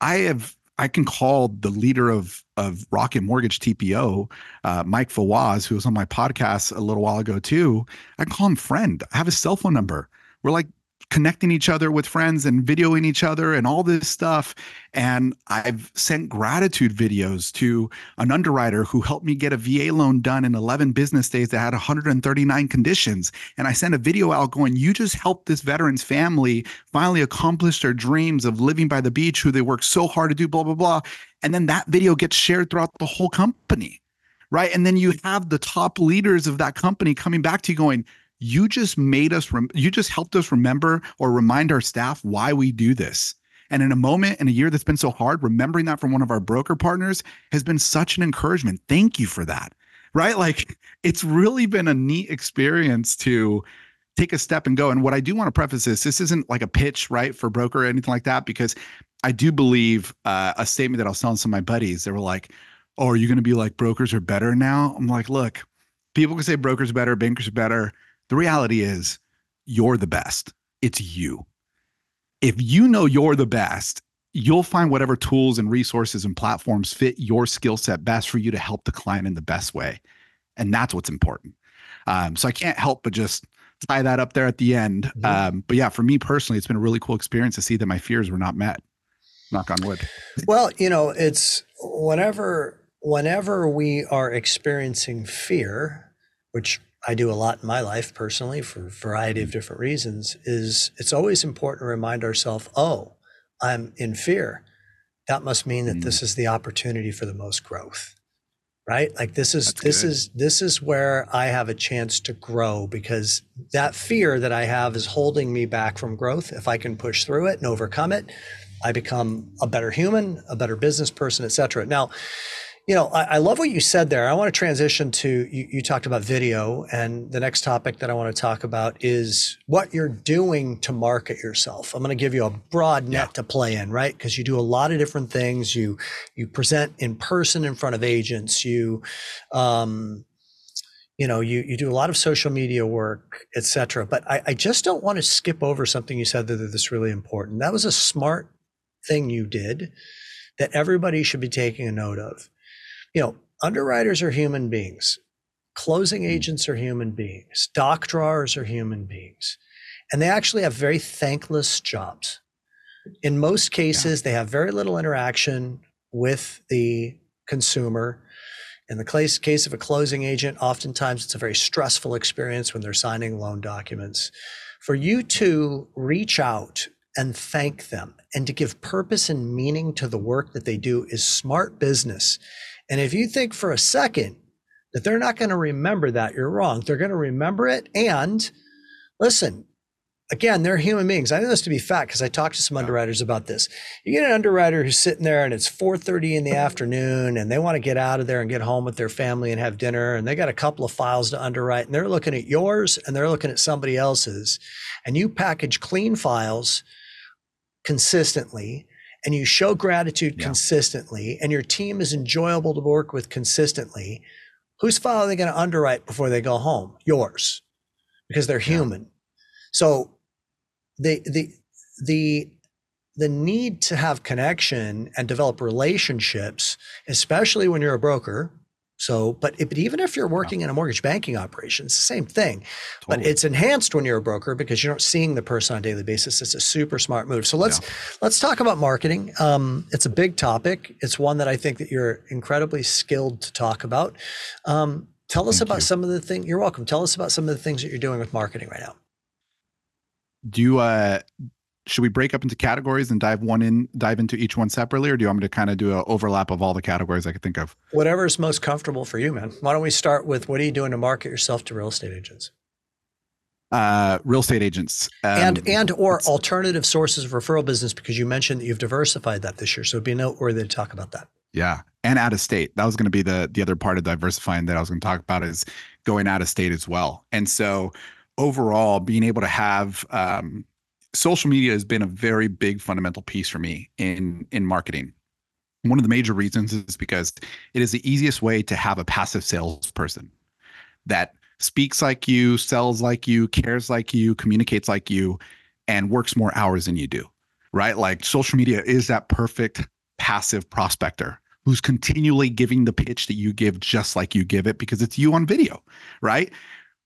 i have i can call the leader of of rocket mortgage tpo uh, mike fawaz who was on my podcast a little while ago too. I call him friend. I have his cell phone number. We're like connecting each other with friends and videoing each other and all this stuff and i've sent gratitude videos to an underwriter who helped me get a va loan done in 11 business days that had 139 conditions and I sent a video out going, You just helped this veteran's family finally accomplish their dreams of living by the beach, who they worked so hard to do, blah, blah, blah. And then that video gets shared throughout the whole company. Right. And then you have the top leaders of that company coming back to you going, You just made us, rem- you just helped us remember or remind our staff why we do this. And in a moment, in a year that's been so hard, remembering that from one of our broker partners has been such an encouragement. Thank you for that right? Like it's really been a neat experience to take a step and go. And what I do want to preface this, this isn't like a pitch, right, for broker or anything like that, because I do believe uh, a statement that I was telling some of my buddies. They were like, "Oh, are you going to be like brokers are better now?" I'm like, "Look, people can say brokers are better, bankers are better. The reality is, you're the best. It's you. If you know you're the best." You'll find whatever tools and resources and platforms fit your skill set best for you to help the client in the best way. And that's what's important. Um, so I can't help but just tie that up there at the end. Mhm. Um, but yeah, for me personally, it's been a really cool experience to see that my fears were not met. Knock on wood. Well, you know, it's whenever whenever we are experiencing fear, which I do a lot in my life personally for a variety of mm. different reasons, is it's always important to remind ourselves, oh, I'm in fear. That must mean that this mm. is the opportunity for the most growth. Right? Like this is That's this good. is this is where I have a chance to grow because that fear that I have is holding me back from growth. If I can push through it and overcome it, I become a better human, a better business person, et cetera. Now, you know, I, I love what you said there. I want to transition to you, you talked about video, and the next topic that I want to talk about is what you're doing to market yourself. I'm going to give you a broad net Yeah. to play in, right? Because you do a lot of different things. You you present in person in front of agents. You um, you know you you do a lot of social media work et cetera but I, I just don't want to skip over something you said that that's really important that was a smart thing you did that everybody should be taking a note of you know underwriters are human beings. Closing hmm. agents are human beings. Doc drawers are human beings. And they actually have very thankless jobs. In most cases they have very little interaction with the consumer. In the case, case of a closing agent, oftentimes it's a very stressful experience when they're signing loan documents. For you to reach out and thank them and to give purpose and meaning to the work that they do is smart business. And if you think for a second that they're not going to remember that you're wrong. They're going to remember it. And listen, again, they're human beings. I know this to be fact because I talked to some underwriters about this. You get an underwriter who's sitting there and it's 4:30 in the <laughs> afternoon and they want to get out of there and get home with their family and have dinner and they got a couple of files to underwrite and they're looking at yours and they're looking at somebody else's and you package clean files consistently and you show gratitude yeah. consistently and your team is enjoyable to work with consistently, whose file are they going to underwrite before they go home? Yours. Because they're human. Yeah. So the the the the need to have connection and develop relationships, especially when you're a broker. So, but, but even if you're working in a mortgage banking operation, it's the same thing. Totally. But it's enhanced when you're a broker because you're not seeing the person on a daily basis. It's a super smart move. So let's yeah. let's talk about marketing. Um, it's a big topic. It's one that I think that you're incredibly skilled to talk about. Um, tell us Thank about you. some of the things. You're welcome. Tell us about some of the things that you're doing with marketing right now do you uh should we break up into categories and dive one in dive into each one separately or do you want me to kind of do an overlap of all the categories i could think of? Whatever is most comfortable for you man. Why don't we start with what are you doing to market yourself to real estate agents? Uh, real estate agents um, and and or alternative sources of referral business because you mentioned that you've diversified that this year so it'd be noteworthy to talk about that. Yeah and out of state. That was going to be the the other part of diversifying that i was going to talk about is going out of state as well. And so overall, being able to have um, social media has been a very big fundamental piece for me in in marketing. One of the major reasons is because it is the easiest way to have a passive salesperson that speaks like you, sells like you, cares like you, communicates like you, and works more hours than you do. Right? Like social media is that perfect passive prospector who's continually giving the pitch that you give just like you give it because it's you on video, right?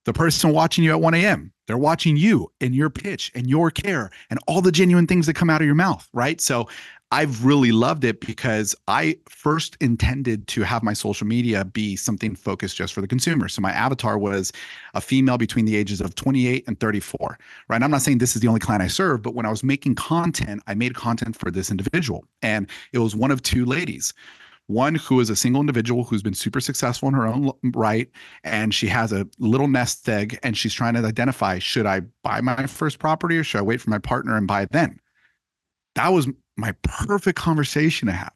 The person watching you at 1 a.m. They're watching you and your pitch and your care and all the genuine things that come out of your mouth, right? So I've really loved it because I first intended to have my social media be something focused just for the consumer. So my avatar was a female between the ages of 28 and 34, right? I'm not saying this is the only client I serve, but when I was making content, I made content for this individual. And it was one of two ladies one who is a single individual who's been super successful in her own right and she has a little nest egg and she's trying to identify should i buy my first property or should i wait for my partner and buy it then? That was my perfect conversation to have.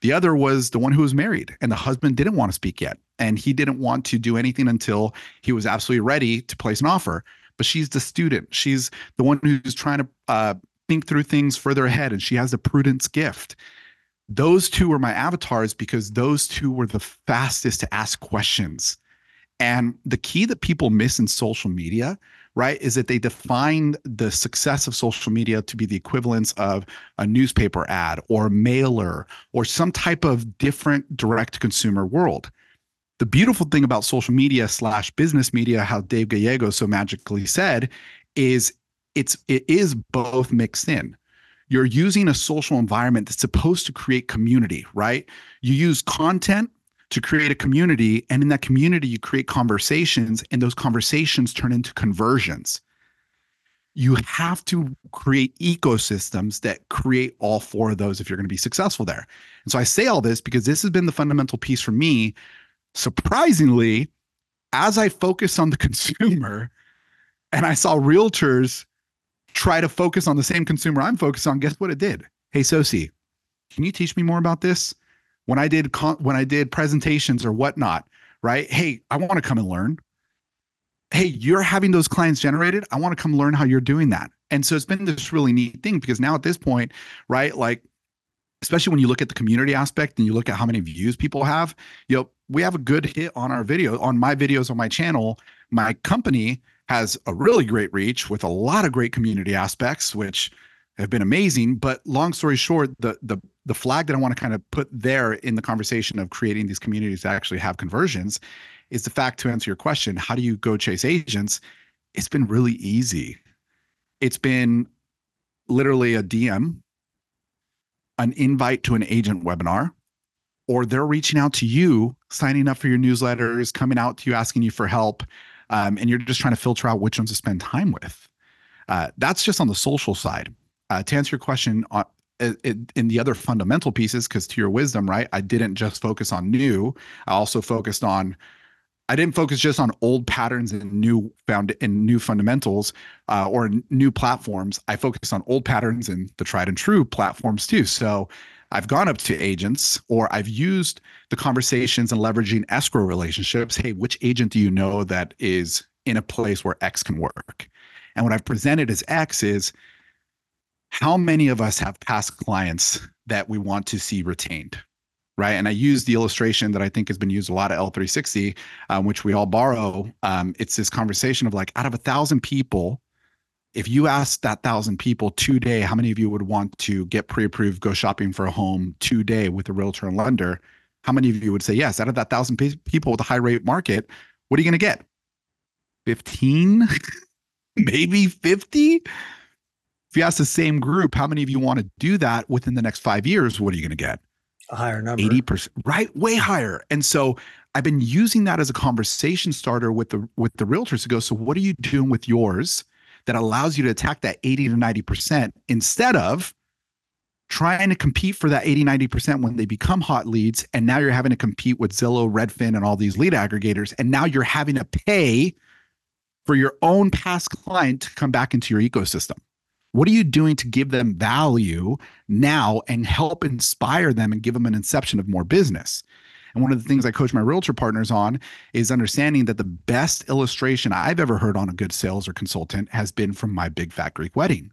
The other was the one who was married and the husband didn't want to speak yet and he didn't want to do anything until he was absolutely ready to place an offer. But she's the student. She's the one who's trying to uh, think through things further ahead and she has the prudence gift those two were my avatars because those two were the fastest to ask questions. And the key that people miss in social media, right, is that they define the success of social media to be the equivalence of a newspaper ad or mailer or some type of different direct consumer world. The beautiful thing about social media slash business media, how Dave Gallego so magically said, is it's it is both mixed in you're using a social environment that's supposed to create community, right? You use content to create a community, and in that community, you create conversations, and those conversations turn into conversions. You have to create ecosystems that create all four of those if you're going to be successful there. And so I say all this because this has been the fundamental piece for me. Surprisingly, as I focus on the <laughs> consumer and I saw realtors try to focus on the same consumer I'm focused on, guess what it did? Hey, Sosi, can you teach me more about this? When I did con- when I did presentations or whatnot, right? Hey, I want to come and learn. Hey, you're having those clients generated. I want to come learn how you're doing that. And so it's been this really neat thing because now at this point, right? Like, especially when you look at the community aspect and you look at how many views people have, you know, we have a good hit on our video, on my videos on my channel. My company has a really great reach with a lot of great community aspects, which have been amazing. But long story short, the the the flag that I want to kind of put there in the conversation of creating these communities that actually have conversions is the fact to answer your question, how do you go chase agents? It's been really easy. It's been literally a DM, an invite to an agent webinar, or they're reaching out to you, signing up for your newsletters, coming out to you, asking you for help um, and you're just trying to filter out which ones to spend time with. Uh, that's just on the social side. Uh, to answer your question on uh, in the other fundamental pieces, because to your wisdom, right? I didn't just focus on new. I also focused on I didn't focus just on old patterns and new found in new fundamentals uh, or new platforms. I focused on old patterns and the tried and true platforms too. So I've gone up to agents or I've used the conversations and leveraging escrow relationships. Hey, which agent do you know that is in a place where X can work? And what I've presented as X is how many of us have past clients that we want to see retained? Right. And I use the illustration that I think has been used a lot at L360, um, which we all borrow. Um, it's this conversation of like, out of a thousand people, if you asked that thousand people today, how many of you would want to get pre-approved, go shopping for a home today with a realtor and lender? How many of you would say yes? Out of that thousand people with a high rate market, what are you going to get? 15, <laughs> maybe 50? If you ask the same group, how many of you want to do that within the next five years? What are you going to get? A higher number. 80%, right? Way higher. And so I've been using that as a conversation starter with the with the realtors to go, so what are you doing with yours? That allows you to attack that 80 to 90% instead of trying to compete for that 80 90% when they become hot leads and now you're having to compete with Zillow, Redfin and all these lead aggregators and now you're having to pay for your own past client to come back into your ecosystem. What are you doing to give them value now and help inspire them and give them an inception of more business? And one of the things I coach my realtor partners on is understanding that the best illustration I've ever heard on a good sales or consultant has been from my big fat Greek wedding.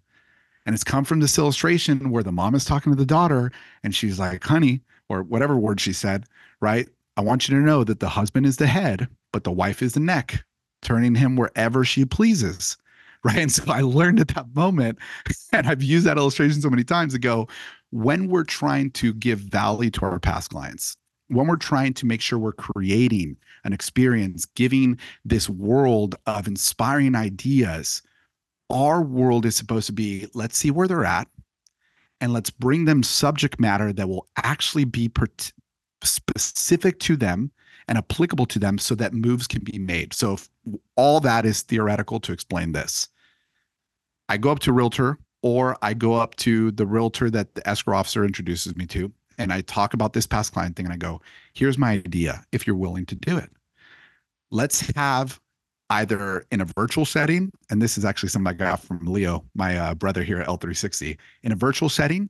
And it's come from this illustration where the mom is talking to the daughter and she's like, honey, or whatever word she said, right? I want you to know that the husband is the head, but the wife is the neck, turning him wherever she pleases. <laughs> Right. And so I learned at that moment, <laughs> and I've used that illustration so many times to go, when we're trying to give value to our past clients, when we're trying to make sure we're creating an experience, giving this world of inspiring ideas, our world is supposed to be let's see where they're at and let's bring them subject matter that will actually be per- specific to them and applicable to them so that moves can be made. So, all that is theoretical to explain this. I go up to realtor or I go up to the realtor that the escrow officer introduces me to and I talk about this past client thing and I go, here's my idea if you're willing to do it. Let's have either in a virtual setting, and this is actually something I got from Leo, my uh, brother here at L360. In a virtual setting,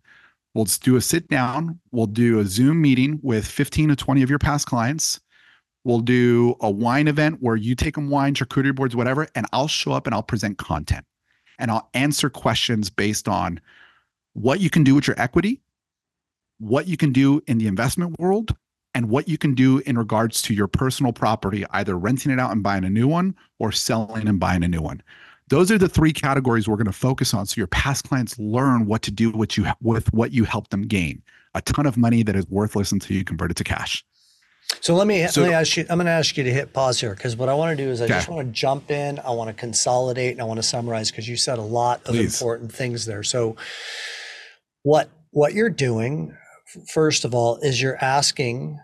we'll do a sit down, we'll do a Zoom meeting with 15 to 20 of your past clients. We'll do a wine event where you take them wine, charcuterie boards, whatever, and I'll show up and I'll present content and I'll answer questions based on what you can do with your equity what you can do in the investment world and what you can do in regards to your personal property, either renting it out and buying a new one or selling and buying a new one. Those are the three categories we're going to focus on so your past clients learn what to do with you with what you help them gain. A ton of money that is worthless until you convert it to cash. So let me so, let me ask you. I'm going to ask you to hit pause here because what I want to do is I okay. just want to jump in. I want to consolidate and I want to summarize because you said a lot of Please. important things there. So what what you're doing first of all, is you're asking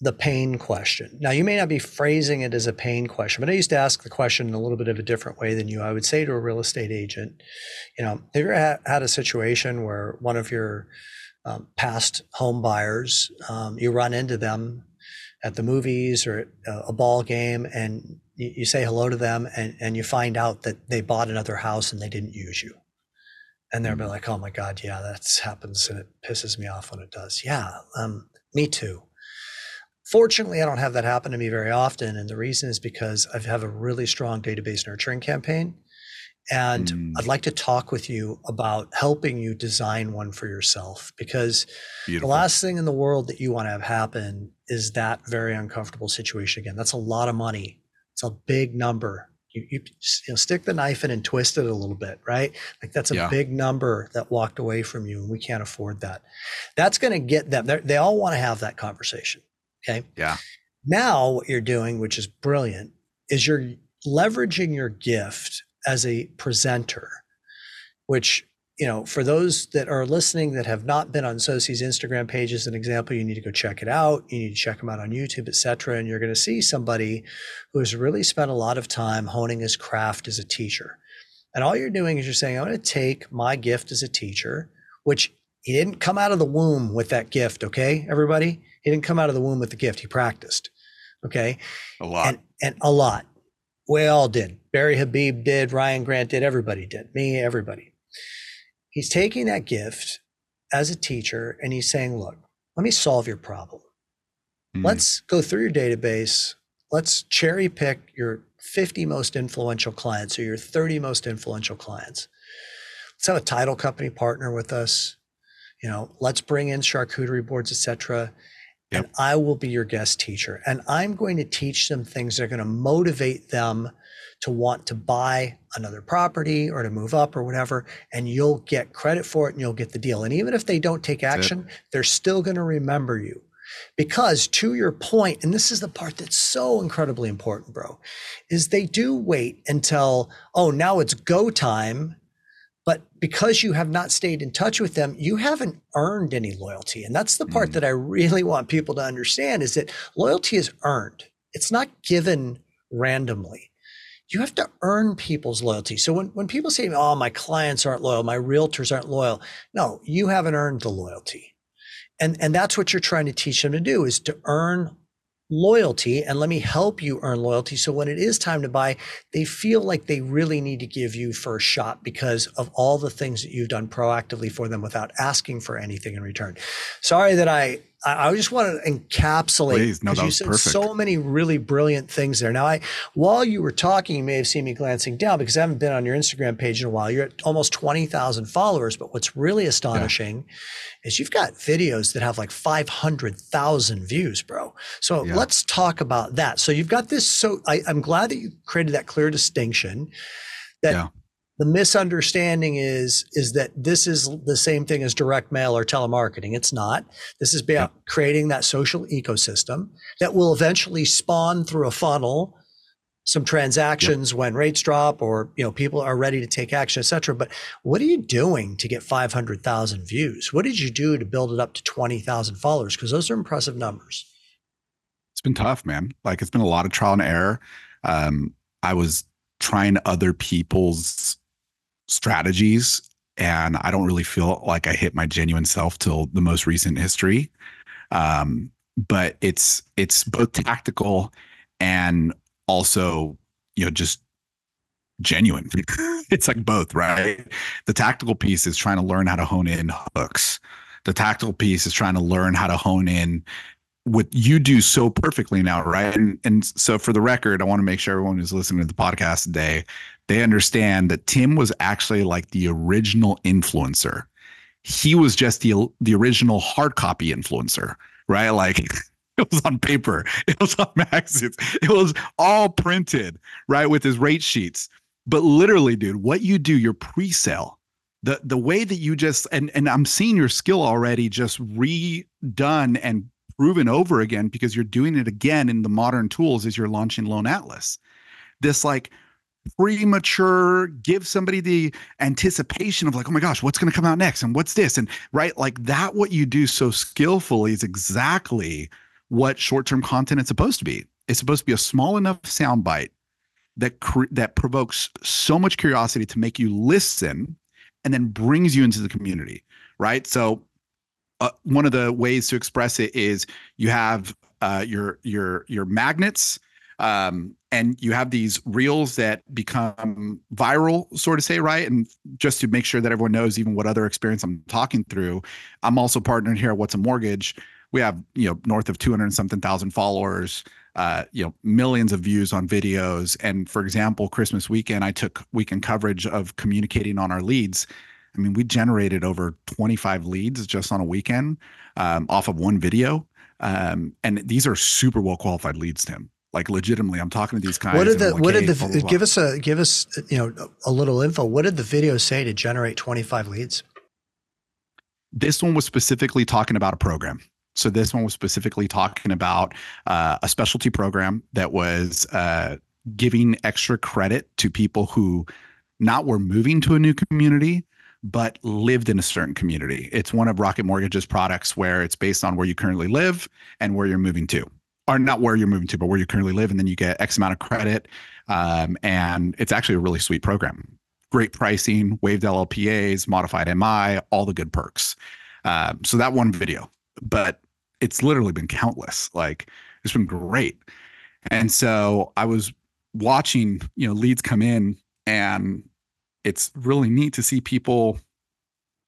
the pain question. Now, you may not be phrasing it as a pain question, but I used to ask the question in a little bit of a different way than you. I would say to a real estate agent, you know, have you ever had a situation where one of your um, past home buyers, um, you run into them at the movies or a ball game and you, you say hello to them and, and you find out that they bought another house and they didn't use you and they'll be mm-hmm. like, "Oh my God, yeah, that happens," and it pisses me off when it does. Yeah, um, me too. Fortunately, I don't have that happen to me very often, and the reason is because I have a really strong database nurturing campaign, and mm. I'd like to talk with you about helping you design one for yourself because Beautiful. the last thing in the world that you want to have happen is that very uncomfortable situation again. That's a lot of money. It's a big number you, you, you know, stick the knife in and twist it a little bit, right? Like that's a yeah. big number that walked away from you, and we can't afford that. That's going to get them. They all want to have that conversation. Okay. Yeah. Now, what you're doing, which is brilliant, is you're leveraging your gift as a presenter, which you know, for those that are listening that have not been on Sosi's Instagram page as an example, you need to go check it out. You need to check them out on YouTube, etc. And you're going to see somebody who has really spent a lot of time honing his craft as a teacher. And all you're doing is you're saying, I'm going to take my gift as a teacher, which he didn't come out of the womb with that gift, okay, everybody? He didn't come out of the womb with the gift. He practiced. Okay. A lot. And, and a lot. We all did. Barry Habib did. Ryan Grant did. Everybody did. Me, everybody. He's taking that gift as a teacher and he's saying, look, let me solve your problem. Mm. Let's go through your database. Let's cherry pick your 50 most influential clients or your 30 most influential clients. Let's have a title company partner with us. You know, let's bring in charcuterie boards, etc. Yep. And I will be your guest teacher. And I'm going to teach them things that are going to motivate them to want to buy another property or to move up or whatever. And you'll get credit for it and you'll get the deal. And even if they don't take action, they're still going to remember you. Because to your point, and this is the part that's so incredibly important, bro, is they do wait until, oh, now it's go time. But because you have not stayed in touch with them, you haven't earned any loyalty. And that's the part mm. that I really <laughs> want people to understand is that loyalty is earned. It's not given randomly. You have to earn people's loyalty. So when, when people say, oh, my clients aren't loyal, my realtors aren't loyal, no, you haven't earned the loyalty and and that's what you're trying to teach them to do is to earn loyalty and let me help you earn loyalty. So when it is time to buy they feel like they really need to give you first shot because of all the things that you've done proactively for them without asking for anything in return. Sorry that i I, just want to encapsulate because no, you said perfect. so many really brilliant things there. Now, I while you were talking, you may have seen me glancing down because I haven't been on your Instagram page in a while. You're at almost twenty thousand followers, but what's really astonishing yeah. is you've got videos that have like five hundred thousand views, bro. So yeah. let's talk about that. So you've got this. So I, I'm glad that you created that clear distinction. That yeah the misunderstanding is is that this is the same thing as direct mail or telemarketing. It's not. This is about creating that social ecosystem that will eventually spawn through a funnel some transactions yep. when rates drop or you know people are ready to take action etc but what are you doing to get 500000 views? What did you do to build it up to 20000 followers? Because those are impressive numbers. It's been tough man. Like it's been a lot of trial and error. Um, i was trying other people's strategies and I don't really feel like I hit my genuine self till the most recent history. Um, but it's it's both tactical and also you know just genuine. <laughs> it's like both, right? The tactical piece is trying to learn how to hone in hooks. The tactical piece is trying to learn how to hone in what you do so perfectly now, right? And and so for the record, I want to make sure everyone who's listening to the podcast today they understand that Tim was actually like the original influencer. He was just the the original hard copy influencer, right? Like <laughs> it was on paper, <laughs> it was on magazines, it was all printed, right, with his rate sheets. But literally, dude, what you do, your pre-sale, the the way that you just and and I'm seeing your skill already just redone and proven over again because you're doing it again in the modern tools as you're launching Loan Atlas. This like premature give somebody the anticipation of like oh my gosh what's going to come out next and what's this? And right like that what you do so skillfully is exactly what short-term content is supposed to be. It's supposed to be a small enough soundbite that that provokes so much curiosity to make you listen and then brings you into the community right? So uh, one of the ways to express it is you have uh, your your your magnets um, and you have these reels that become viral, sort of say, right? And just to make sure that everyone knows even what other experience I'm talking through, I'm also partnered here at What's a Mortgage. We have, you know, north of 200 something thousand followers, uh, you know, millions of views on videos. And for example, Christmas weekend, I took weekend coverage of communicating on our leads. I mean, we generated over 25 leads just on a weekend um, off of one video. Um, and these are super well qualified leads, Tim like legitimately i'm talking to these guys what did the like, what did the blah, blah, blah. give us a give us you know a little info what did the video say to generate 25 leads this one was specifically talking about a program so this one was specifically talking about uh, a specialty program that was uh, giving extra credit to people who not were moving to a new community but lived in a certain community. It's one of Rocket Mortgage's products where it's based on where you currently live and where you're moving to or not where you're moving to, but where you currently live, and then you get X amount of credit. Um, and it's actually a really sweet program. Great pricing, waived LLPAs, modified MI, all the good perks. Um, so that one video, but it's literally been countless. Like it's been great. And so I was watching, you know, leads come in and it's really neat to see people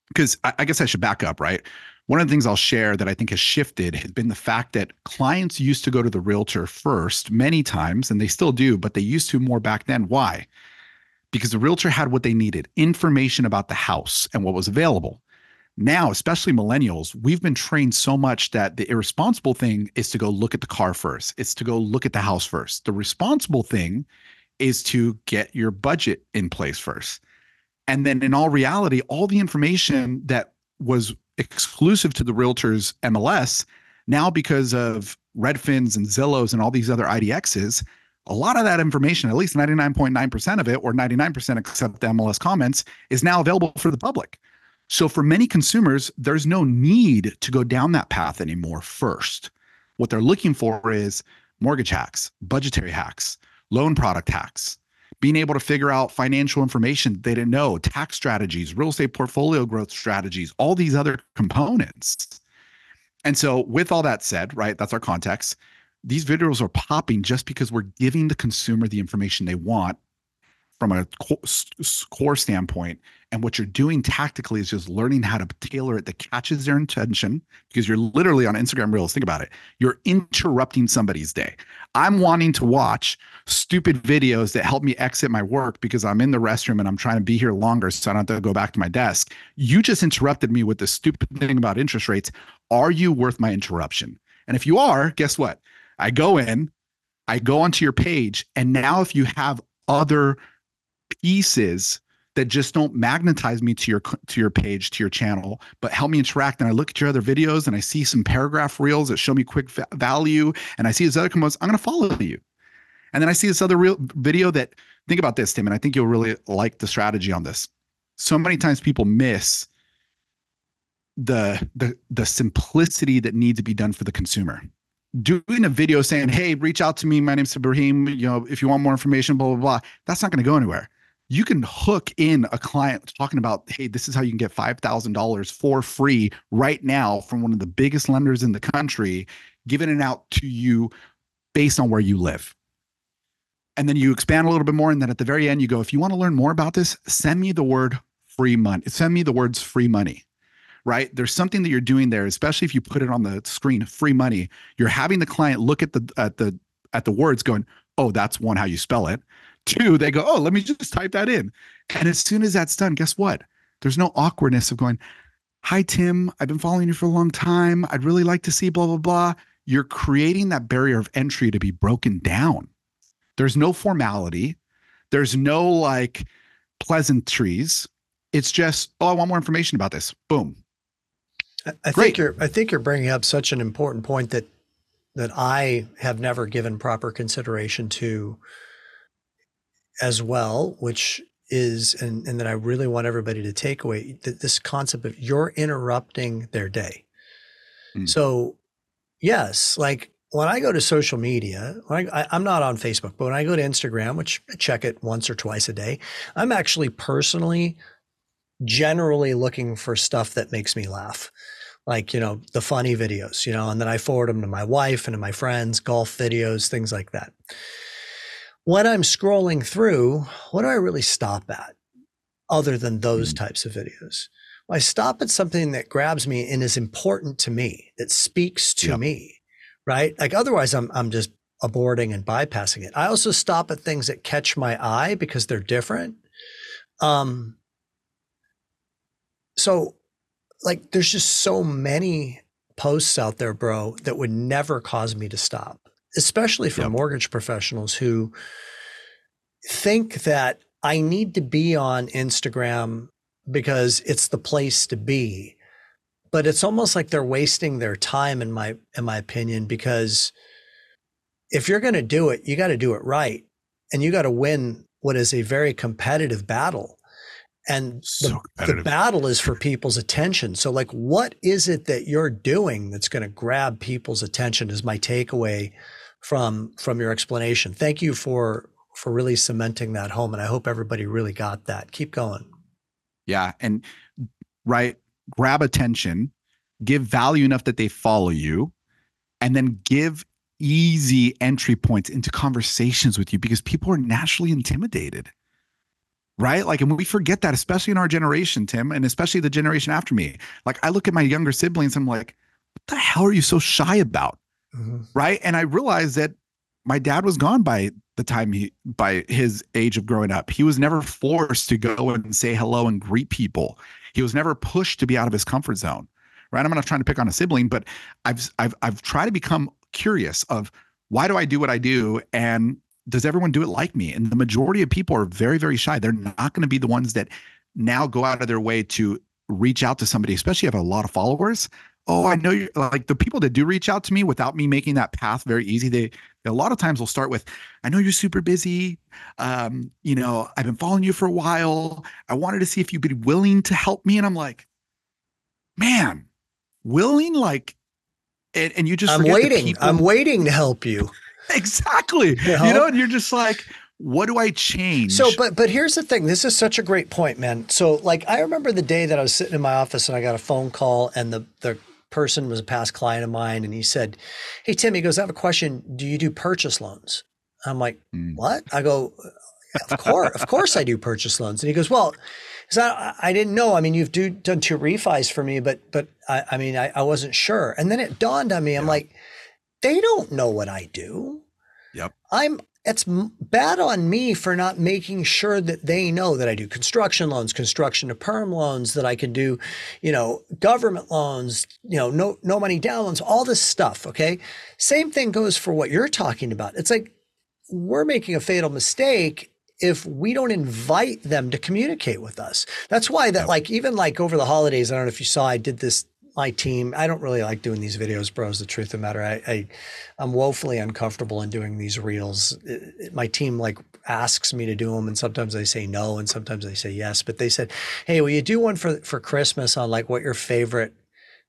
because I, I guess I should back up, right? One of the things I'll share that I think has shifted has been the fact that clients used to go to the realtor first many times, and they still do, but they used to more back then. Why? Because the realtor had what they needed information about the house and what was available. Now, especially millennials, we've been trained so much that the irresponsible thing is to go look at the car first, it's to go look at the house first. The responsible thing is to get your budget in place first. And then in all reality, all the information that was exclusive to the realtors MLS, now because of Redfins and Zillows and all these other IDXs, a lot of that information, at least 99.9% of it, or 99% except the MLS comments, is now available for the public. So for many consumers, there's no need to go down that path anymore first. What they're looking for is mortgage hacks, budgetary hacks, loan product hacks, being able to figure out financial information they didn't know, tax strategies, real estate portfolio growth strategies, all these other components. And so, with all that said, right, that's our context. These videos are popping just because we're giving the consumer the information they want from a core standpoint. And what you're doing tactically is just learning how to tailor it that catches their attention because you're literally on Instagram Reels. Think about it. You're interrupting somebody's day. I'm wanting to watch stupid videos that help me exit my work because I'm in the restroom and I'm trying to be here longer so I don't have to go back to my desk. You just interrupted me with this stupid thing about interest rates. Are you worth my interruption? And if you are, guess what? I go in, I go onto your page, and now if you have other pieces that just don't magnetize me to your to your page to your channel but help me interact. And i look at your other videos and i see some paragraph reels that show me quick va- value and i see this other components i'm going to follow you. And then i see this other reel video that think about this tim and i think you'll really like the strategy on this. So many times people miss the the the simplicity that needs to be done for the consumer. Doing a video saying hey reach out to me my name's ibrahim you know if you want more information blah blah blah that's not going to go anywhere you can hook in a client talking about, hey, this is how you can get $5,000 for free right now from one of the biggest lenders in the country, giving it out to you based on where you live. And then you expand a little bit more. And then at the very end, you go, if you want to learn more about this, send me the word free money. Send me the words free money. Right. There's something that you're doing there, especially if you put it on the screen, free money. You're having the client look at the at the at the words going, oh, that's one how you spell it. Two, they go, oh, let me just type that in. And as soon as that's done, guess what? There's no awkwardness of going, hi, Tim, I've been following you for a long time. I'd really like to see blah, blah, blah. You're creating that barrier of entry to be broken down. There's no formality. There's no like pleasantries. It's just, oh, I want more information about this. Boom. I, I think you're. I think you're bringing up such an important point that that I have never given proper consideration to as well, which is, and, and that I really want everybody to take away that this concept of you're interrupting their day. Mm. So, yes, like when I go to social media, I, am not on Facebook, but when I go to Instagram, which I check it once or twice a day, I'm actually personally generally looking for stuff that makes me laugh. Like, you know, the funny videos, you know, and then I forward them to my wife and to my friends, golf videos, things like that when I'm scrolling through, what do I really stop at other than those mm types of videos? Well, I stop at something that grabs me and is important to me, that speaks to yep. me, right? Like otherwise I'm I'm just aborting and bypassing it. I also stop at things that catch my eye because they're different. Um so like there's just so many posts out there, bro, that would never cause me to stop especially for yep. mortgage professionals who think that I need to be on Instagram because it's the place to be. But it's almost like they're wasting their time in my in my opinion because if you're going to do it, you got to do it right and you got to win what is a very competitive battle. And so the, the battle is for people's attention. So like what is it that you're doing that's going to grab people's attention is my takeaway from from your explanation. Thank you for for really cementing that home, and I hope everybody really got that. Keep going. Yeah, and right, grab attention, give value enough that they follow you, and then give easy entry points into conversations with you because people are naturally intimidated. Right. Like, and we forget that, especially in our generation, Tim, and especially the generation after me. Like, I look at my younger siblings, I'm like, what the hell are you so shy about? Mm-hmm. Right. And I realized that my dad was gone by the time he by his age of growing up. He was never forced to go and say hello and greet people. He was never pushed to be out of his comfort zone. Right. I'm not trying to pick on a sibling, but I've I've I've tried to become curious of why do I do what I do and does everyone do it like me? And the majority of people are very, very shy. They're not going to be the ones that now go out of their way to reach out to somebody, especially if you have a lot of followers. Oh, I know you like the people that do reach out to me without me making that path very easy. They a lot of times will start with, I know you're super busy. Um, you know, I've been following you for a while. I wanted to see if you'd be willing to help me. And I'm like, man, willing, like, and, and you just, I'm waiting. I'm waiting to help you. <laughs> exactly. You know? you know, and you're just like, what do I change? So, but but here's the thing. This is such a great point, man. So, like, I remember the day that I was sitting in my office and I got a phone call, and the the person was a past client of mine and he said, Hey, Tim, he goes, I have a question. Do you do purchase loans? I'm like, mm. What? I go, Of course, of course I do purchase loans. And he goes, Well, I, I didn't know. I mean, you've do, done two refis for me, but but I, I mean, I, I wasn't sure. And then it dawned on me. I'm yeah. like, they don't know what I do. Yep. I'm it's bad on me for not making sure that they know that I do construction loans, construction to perm loans, that I can do, you know, government loans, you know, no no money down loans, all this stuff. Okay. Same thing goes for what you're talking about. It's like we're making a fatal mistake if we don't invite them to communicate with us. That's why that like even like over the holidays, I don't know if you saw, I did this my team. I don't really like doing these videos, bros. The truth of the matter, I, I am woefully uncomfortable in doing these reels. It, it, my team like asks me to do them, and sometimes I say no, and sometimes they say yes. But they said, "Hey, will you do one for for Christmas on like what your favorite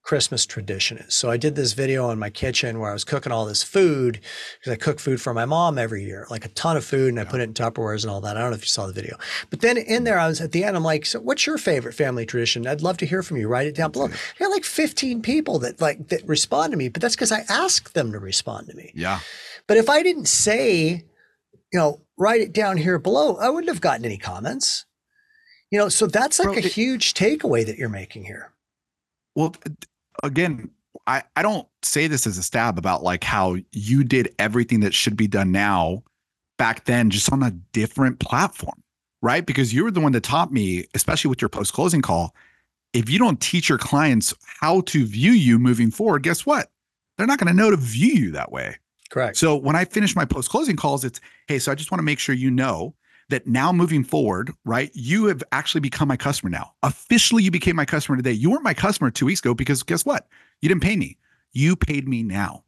Christmas tradition is. So I did this video in my kitchen where I was cooking all this food because I cook food for my mom every year, like a ton of food, and I put it in Tupperwares and all that. I don't know if you saw the video, but then in there, I was at the end. I'm like, "So, what's your favorite family tradition?" I'd love to hear from you. Write it down below. I got like 15 people that like that respond to me, but that's because I asked them to respond to me. Yeah. But if I didn't say, you know, write it down here below, I wouldn't have gotten any comments. You know, so that's like Bro, a it, huge takeaway that you're making here. Well, again, I, I don't say this as a stab about like how you did everything that should be done now back then, just on a different platform, right? Because you were the one that taught me, especially with your post closing call. If you don't teach your clients how to view you moving forward, guess what? They're not going to know to view you that way. Correct. So when I finish my post closing calls, it's hey, so I just want to make sure you know that now moving forward, right, you have actually become my customer now. Officially, you became my customer today. You weren't my customer two weeks ago because guess what? You didn't pay me. You paid me now.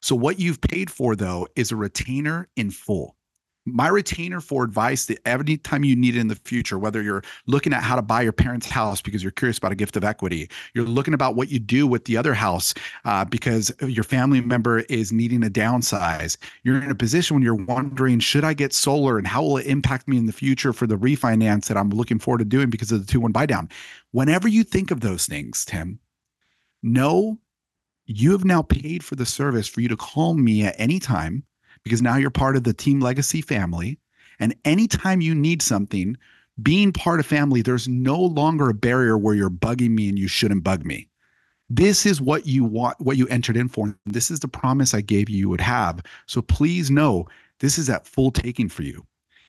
So, what you've paid for, though, is a retainer in full my retainer for advice that every time you need it in the future, whether you're looking at how to buy your parents' house because you're curious about a gift of equity, you're looking about what you do with the other house uh, because your family member is needing a downsize, you're in a position when you're wondering, should I get solar and how will it impact me in the future for the refinance that I'm looking forward to doing because of the 2 1 buy down? Whenever you think of those things, Tim, know you have now paid for the service for you to call me at any time because now you're part of the Team Legacy family. And anytime you need something, being part of family, there's no longer a barrier where you're bugging me and you shouldn't bug me. This is what you want, what you entered in for. This is the promise I gave you you would have. So please know this is at full taking for you.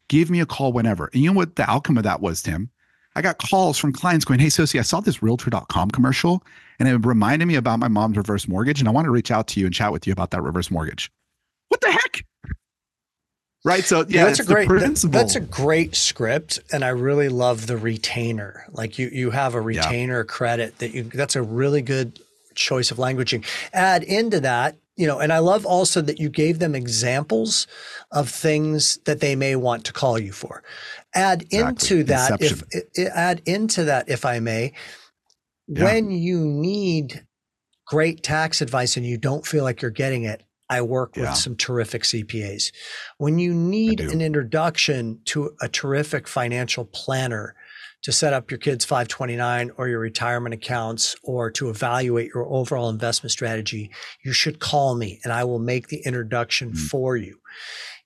Give me a call whenever. And you know what the outcome of that was, Tim? I got calls from clients going, Hey, Sosi, I saw this realtor.com commercial and it reminded me about my mom's reverse mortgage. And I want to reach out to you and chat with you about that reverse mortgage. What the heck? Right. So yeah, that's a great that, that's a great script, and I really love the retainer. Like you you have a retainer yeah. credit that you that's a really good choice of languaging. Add into that, you know, and I love also that you gave them examples of things that they may want to call you for. Add exactly. into that Inception. if add into that if I may, yeah. when you need great tax advice and you don't feel like you're getting it, I work with some terrific CPAs. When you need an introduction to a terrific financial planner to set up your kids 529 or your retirement accounts or to evaluate your overall investment strategy, you should call me and I will make the introduction mm-hmm. for you.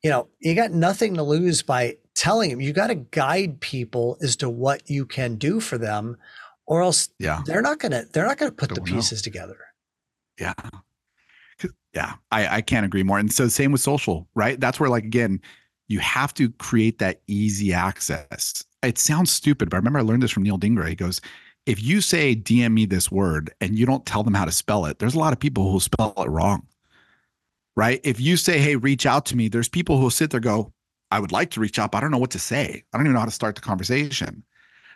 You know, you got nothing to lose by telling them. You got to guide people as to what you can do for them or else yeah. they're not going to they're not going to put Don't the pieces know. together. Yeah. Yeah, I, I can't agree more. And so same with social, right? That's where like again, you have to create that easy access. It sounds stupid, but I remember I learned this from Neil Dingra. He goes, if you say DM me this word and you don't tell them how to spell it, there's a lot of people who will spell it wrong. Right. If you say, hey, reach out to me, there's people who'll sit there go, I would like to reach out, but I don't know what to say. I don't even know how to start the conversation.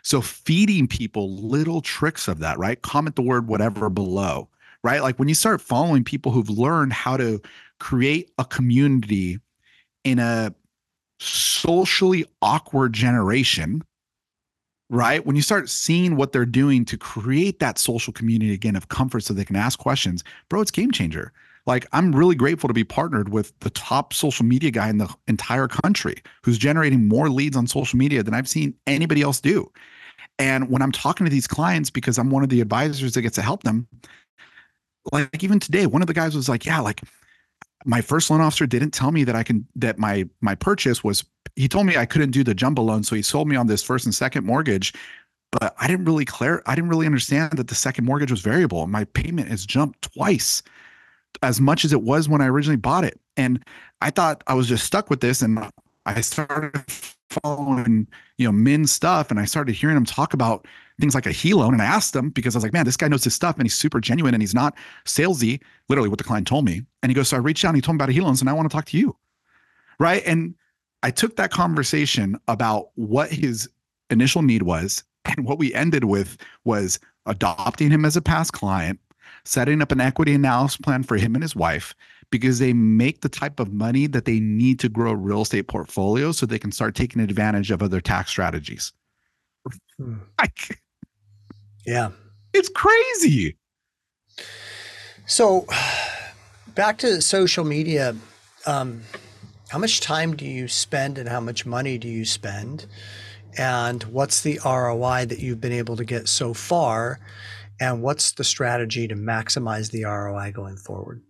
So feeding people little tricks of that, right? Comment the word whatever below, right? Like when you start following people who've learned how to create a community in a socially awkward generation, right? When you start seeing what they're doing to create that social community again of comfort so they can ask questions, bro, it's game changer. Like I'm really grateful to be partnered with the top social media guy in the entire country who's generating more leads on social media than I've seen anybody else do. And when I'm talking to these clients because I'm one of the advisors that gets to help them, like even today, one of the guys was like, "Yeah, like my first loan officer didn't tell me that I can that my my purchase was he told me I couldn't do the jumbo loan so he sold me on this first and second mortgage but I didn't really clear I didn't really understand that the second mortgage was variable. My payment has jumped twice as much as it was when I originally bought it. And I thought I was just stuck with this and I started following you know min stuff and I started hearing him talk about things like a he loan and I asked him because I was like man this guy knows his stuff and he's super genuine and he's not salesy literally what the client told me and he goes so I reached out and he told me about a he loans and I want to talk to you right and I took that conversation about what his initial need was and what we ended with was adopting him as a past client setting up an equity analysis plan for him and his wife because they make the type of money that they need to grow a real estate portfolio so they can start taking advantage of other tax strategies. Hmm. Yeah. It's crazy. So <sighs> back to social media. Um, how much time do you spend and how much money do you spend? And what's the ROI that you've been able to get so far? And what's the strategy to maximize the ROI going forward?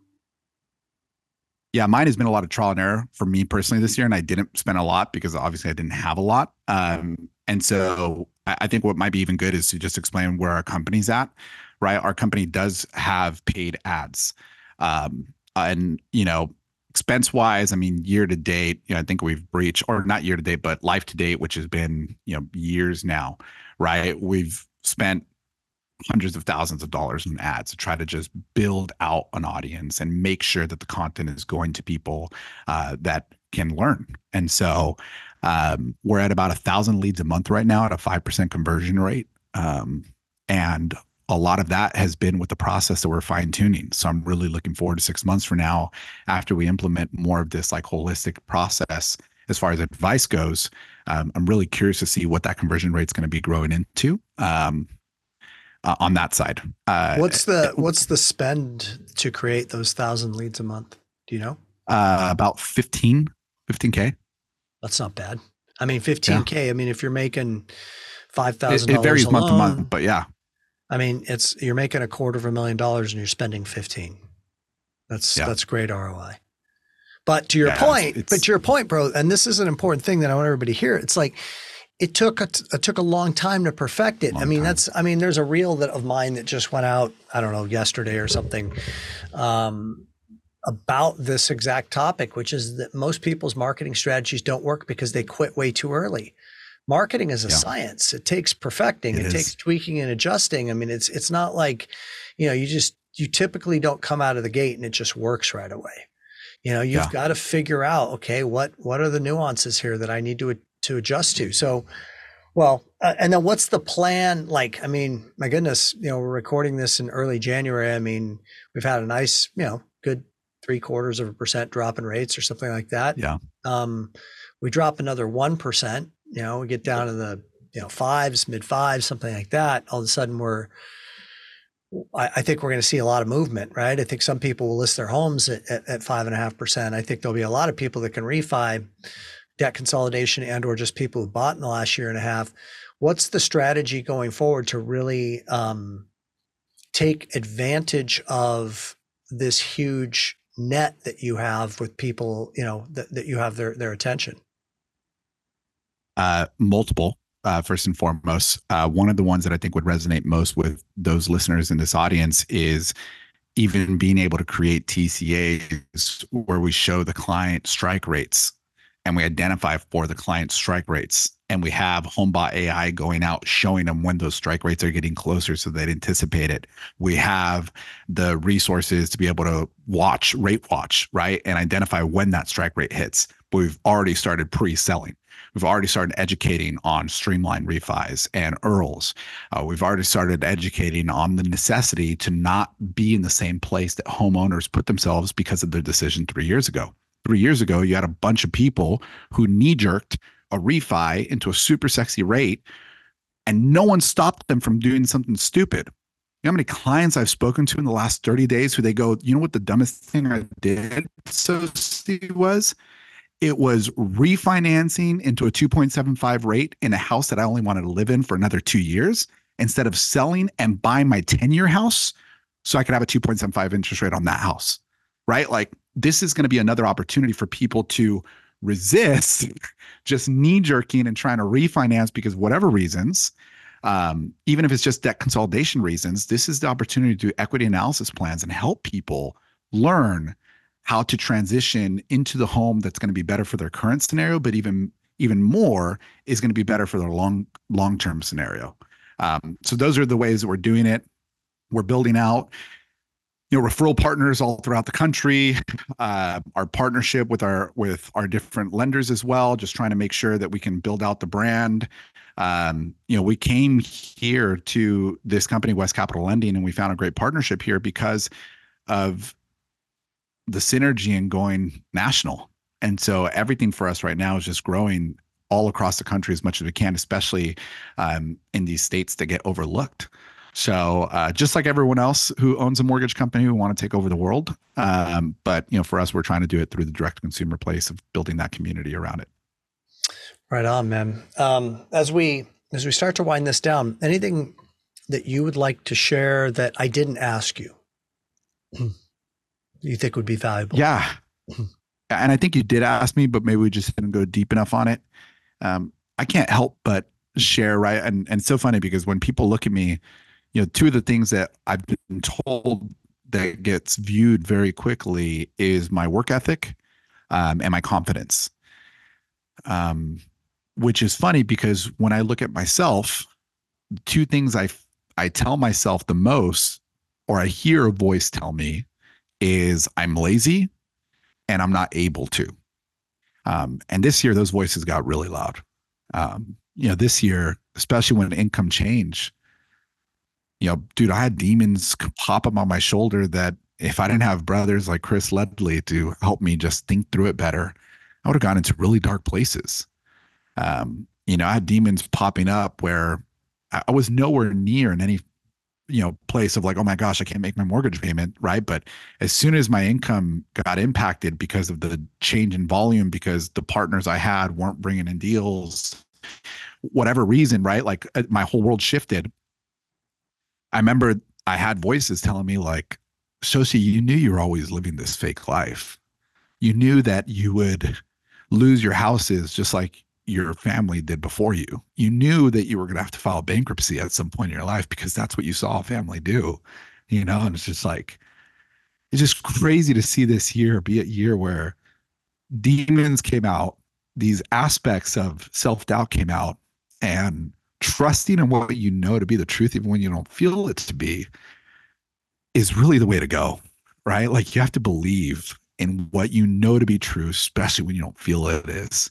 Yeah, mine has been a lot of trial and error for me personally this year, and I didn't spend a lot because obviously I didn't have a lot. Um, and so I think what might be even good is to just explain where our company's at. Right, our company does have paid ads, um, and you know, expense wise, I mean, year to date, you know, I think we've breached, or not year to date, but life to date, which has been you know years now. Right, we've spent hundreds of thousands of dollars in ads to try to just build out an audience and make sure that the content is going to people uh, that can learn. And so um, we're at about a thousand leads a month right now at a 5% conversion rate. Um, and a lot of that has been with the process that we're fine tuning. So I'm really looking forward to six months from now after we implement more of this like holistic process as far as advice goes. Um, I'm really curious to see what that conversion rate is going to be growing into. Um, uh, on that side. Uh, what's the what's the spend to create those thousand leads a month? Do you know? Uh, about 15, 15k. That's not bad. I mean, 15k. Yeah. I mean, if you're making five thousand, it, it varies alone, month to month, but yeah. I mean, it's you're making a quarter of a million dollars and you're spending 15. That's yeah. that's great ROI. But to your yeah, point, it's, it's, but to your point, bro, and this is an important thing that I want everybody to hear. It's like it took a, it took a long time to perfect it. I mean, time. that's I mean, there's a reel that of mine that just went out. I don't know yesterday or something. Um, about this exact topic, which is that most people's marketing strategies don't work because they quit way too early. Marketing is a yeah. science. It takes perfecting. It, it takes tweaking and adjusting. I mean, it's it's not like, you know, you just you typically don't come out of the gate and it just works right away. You know, you've yeah. got to figure out, okay, what what are the nuances here that I need to to adjust to. So, well, uh, and then what's the plan? Like, I mean, my goodness, you know, we're recording this in early January. I mean, we've had a nice, you know, three quarters of a percent drop in rates or something like that. Yeah. Um, we drop another one percent. You know, we get down to the you know fives, mid fives, something like that. All of a sudden, we're I, I think we're going to see a lot of movement, right? I think some people will list their homes at, at, at five and a half percent. I think there'll be a lot of people that can refi debt consolidation and or just people who bought in the last year and a half what's the strategy going forward to really um, take advantage of this huge net that you have with people, you know, that, that you have their, their attention? Uh, multiple. Uh, first and foremost, uh, one of the ones that I think would resonate most with those listeners in this audience is even being able to create TCAs where we show the client strike rates and we identify for the client strike rates and we have homebot ai going out showing them when those strike rates are getting closer so they'd anticipate it. We have the resources to be able to watch rate watch right and identify when that strike rate hits. But we've already started pre-selling. We've already started educating on streamline refis and IRRRLs. Uh, we've already started educating on the necessity to not be in the same place that homeowners put themselves because of their decision three years ago. Three years ago, you had a bunch of people who knee jerked a refi into a super sexy rate, and no one stopped them from doing something stupid. You know how many clients I've spoken to in the last 30 days who they go, you know what the dumbest thing I did so was? It was refinancing into a 2.75 rate in a house that I only wanted to live in for another two years instead of selling and buying my 10 year house so I could have a 2.75 interest rate on that house. Right. Like this is going to be another opportunity for people to resist <laughs> just knee jerking and trying to refinance because whatever reasons um, even if it's just debt consolidation reasons this is the opportunity to do equity analysis plans and help people learn how to transition into the home that's going to be better for their current scenario but even even more is going to be better for their long long term scenario. Um, so those are the ways that we're doing it. We're building out you know referral partners all throughout the country uh, our partnership with our with our different lenders as well just trying to make sure that we can build out the brand. Um, you know we came here to this company west capital lending and we found a great partnership here because of the synergy in going national. And so everything for us right now is just growing all across the country as much as we can especially um, in these states that get overlooked so uh, just like everyone else who owns a mortgage company who want to take over the world, um, but you know, for us, we're trying to do it through the direct consumer place of building that community around it. Right on, man. Um, as we as we start to wind this down, anything that you would like to share that I didn't ask you, you think would be valuable? Yeah, and I think you did ask me, but maybe we just didn't go deep enough on it. Um, I can't help but share, right? And and it's so funny because when people look at me you know, two of the things that I've been told that gets viewed very quickly is my work ethic um, and my confidence. Um, which is funny because when I look at myself, two things I I tell myself the most, or I hear a voice tell me, is I'm lazy and I'm not able to. Um, and this year, those voices got really loud. Um, you know, this year, especially when income change, you know, dude, I had demons pop up on my shoulder that if I didn't have brothers like Chris Ledley to help me just think through it better, I would have gone into really dark places. Um, you know, I had demons popping up where I was nowhere near in any, you know, place of like, oh my gosh, I can't make my mortgage payment, right? But as soon as my income got impacted because of the change in volume, because the partners I had weren't bringing in deals, whatever reason, right? Like uh, my whole world shifted. I remember I had voices telling me like, Sosi, you knew you were always living this fake life. You knew that you would lose your houses just like your family did before you. You knew that you were going to have to file bankruptcy at some point in your life because that's what you saw a family do, you know? And it's just like, it's just crazy to see this year be a year where demons came out, these aspects of self doubt came out, and trusting in what you know to be the truth, even when you don't feel it to be, is really the way to go, right? Like you have to believe in what you know to be true, especially when you don't feel it is.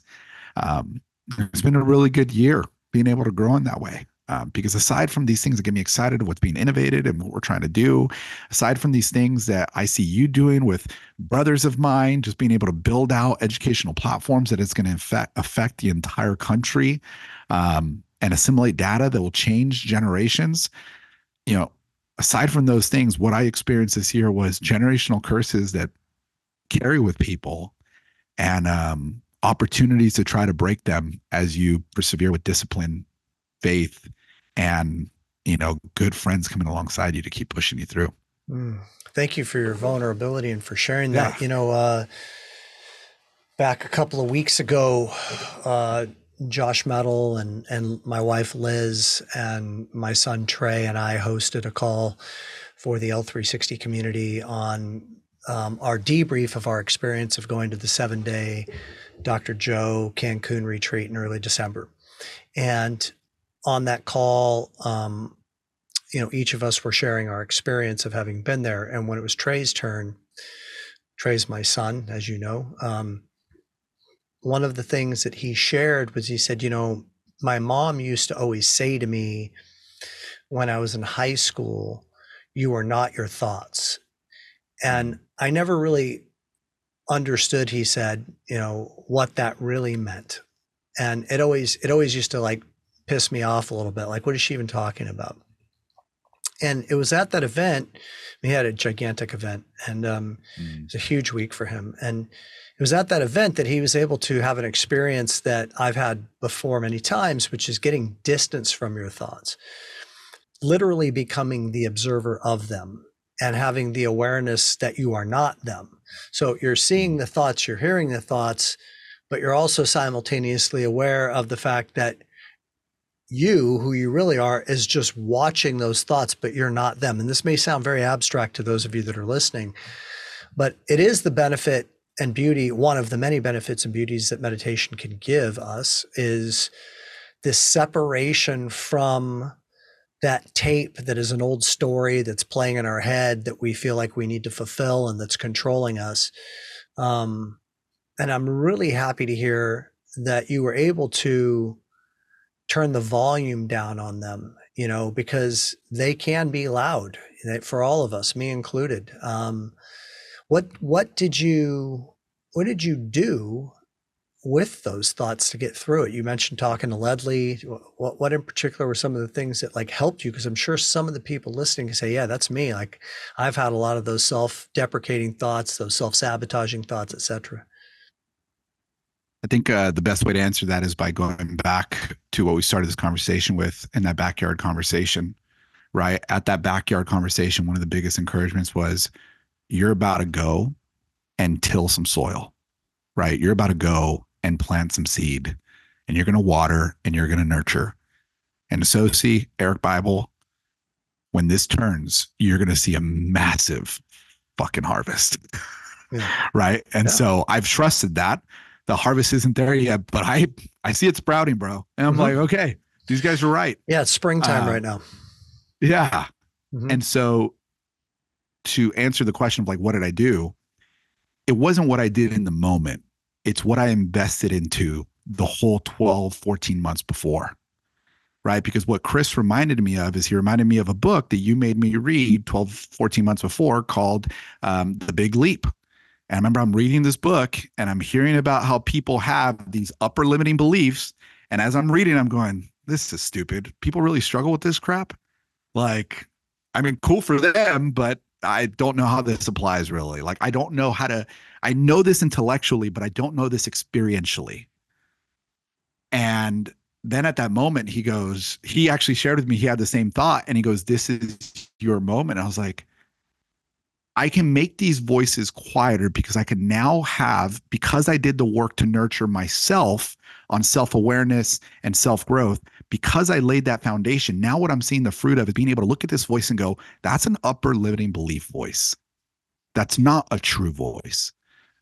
Um, it's been a really good year being able to grow in that way. Um, because aside from these things that get me excited what's being innovated and what we're trying to do, aside from these things that I see you doing with brothers of mine, just being able to build out educational platforms that it's going to affect, affect the entire country, um, and assimilate data that will change generations, you know, aside from those things, what I experienced this year was generational curses that carry with people and um, opportunities to try to break them as you persevere with discipline faith and you know good friends coming alongside you to keep pushing you through mm. thank you for your vulnerability and for sharing that yeah. you know uh, back a couple of weeks ago uh, Josh Mettle and and my wife liz and my son trey and i hosted a call for the l360 community on um, our debrief of our experience of going to the seven day dr joe cancun retreat in early december and on that call, um, you know, each of us were sharing our experience of having been there. And when it was Trey's turn, Trey's my son, as you know. Um, one of the things that he shared was he said, you know, my mom used to always say to me when I was in high school, you are not your thoughts. And I never really understood, he said, you know, what that really meant. And it always, it always used to like piss me off a little bit. Like, what is she even talking about? And it was at that event, he had a gigantic event, and um, mm. it was a huge week for him. And it was at that event that he was able to have an experience that I've had before many times, which is getting distance from your thoughts, literally becoming the observer of them and having the awareness that you are not them. So you're seeing the thoughts, you're hearing the thoughts, but you're also simultaneously aware of the fact that you, who you really are, is just watching those thoughts, but you're not them. And this may sound very abstract to those of you that are listening, but it is the benefit and beauty, one of the many benefits and beauties that meditation can give us is this separation from that tape that is an old story that's playing in our head that we feel like we need to fulfill and that's controlling us. Um, and I'm really happy to hear that you were able to turn the volume down on them, you know, because they can be loud for all of us, me included. Um, what what did you what did you do with those thoughts to get through it? You mentioned talking to Ledley. What what in particular were some of the things that like helped you? Because I'm sure some of the people listening can say, "Yeah, that's me." Like I've had a lot of those self-deprecating thoughts, those self-sabotaging thoughts, etc. I think uh, the best way to answer that is by going back to what we started this conversation with in that backyard conversation, right? At that backyard conversation, one of the biggest encouragements was you're about to go and till some soil, right? You're about to go and plant some seed and you're going to water and you're going to nurture. And so, see, Eric Bible, when this turns, you're going to see a massive fucking harvest. <laughs> Yeah. <laughs> right. And yeah. so I've trusted that the harvest isn't there yet, but I I see it sprouting, bro. And I'm mm-hmm. like, okay, these guys are right. Yeah, it's springtime uh, right now. Yeah. Mm-hmm. And so to answer the question of like what did I do? It wasn't what I did in the moment. It's what I invested into the whole 12, 14 months before. Right? Because what Chris reminded me of is he reminded me of a book that you made me read 12, 14 months before called um, The Big Leap and I remember I'm reading this book and I'm hearing about how people have these upper limiting beliefs. And as I'm reading, I'm going, this is stupid. People really struggle with this crap. Like, I mean, cool for them, but I don't know how this applies really. Like, I don't know how to, I know this intellectually, but I don't know this experientially. And then at that moment, he goes, he actually shared with me, he had the same thought and he goes, This is your moment. I was like, I can make these voices quieter because I can now have, because I did the work to nurture myself on self awareness and self growth, because I laid that foundation. Now, what I'm seeing the fruit of is being able to look at this voice and go, that's an upper limiting belief voice. That's not a true voice.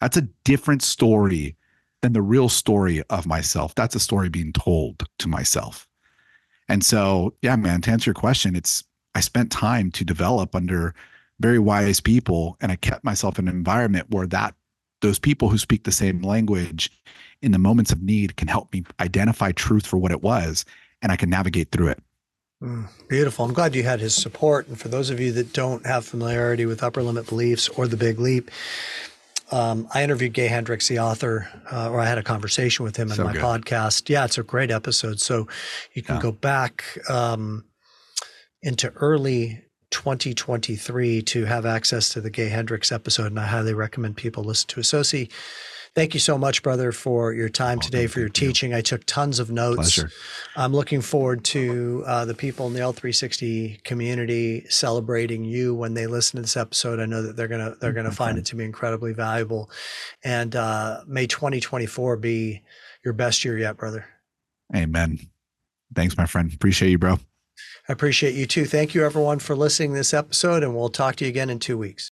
That's a different story than the real story of myself. That's a story being told to myself. And so, yeah, man, to answer your question, it's I spent time to develop under very wise people and i kept myself in an environment where that those people who speak the same language in the moments of need can help me identify truth for what it was and i can navigate through it mm, beautiful i'm glad you had his support and for those of you that don't have familiarity with upper limit beliefs or the big leap um, I interviewed Gay Hendricks, the author, uh, or I had a conversation with him in so my good. podcast. Yeah, it's a great episode. So you can yeah. go back um, into early 2023 to have access to the Gay Hendricks episode, and I highly recommend people listen to it. Thank you so much, brother, for your time Welcome. today, for your teaching. I took tons of notes. Pleasure. I'm looking forward to uh, the people in the L360 community celebrating you when they listen to this episode. I know that they're gonna they're gonna find it to be incredibly valuable. And uh, may 2024 be your best year yet, brother. Amen. Thanks, my friend. Appreciate you, bro. I appreciate you too. Thank you, everyone, for listening to this episode, and we'll talk to you again in two weeks.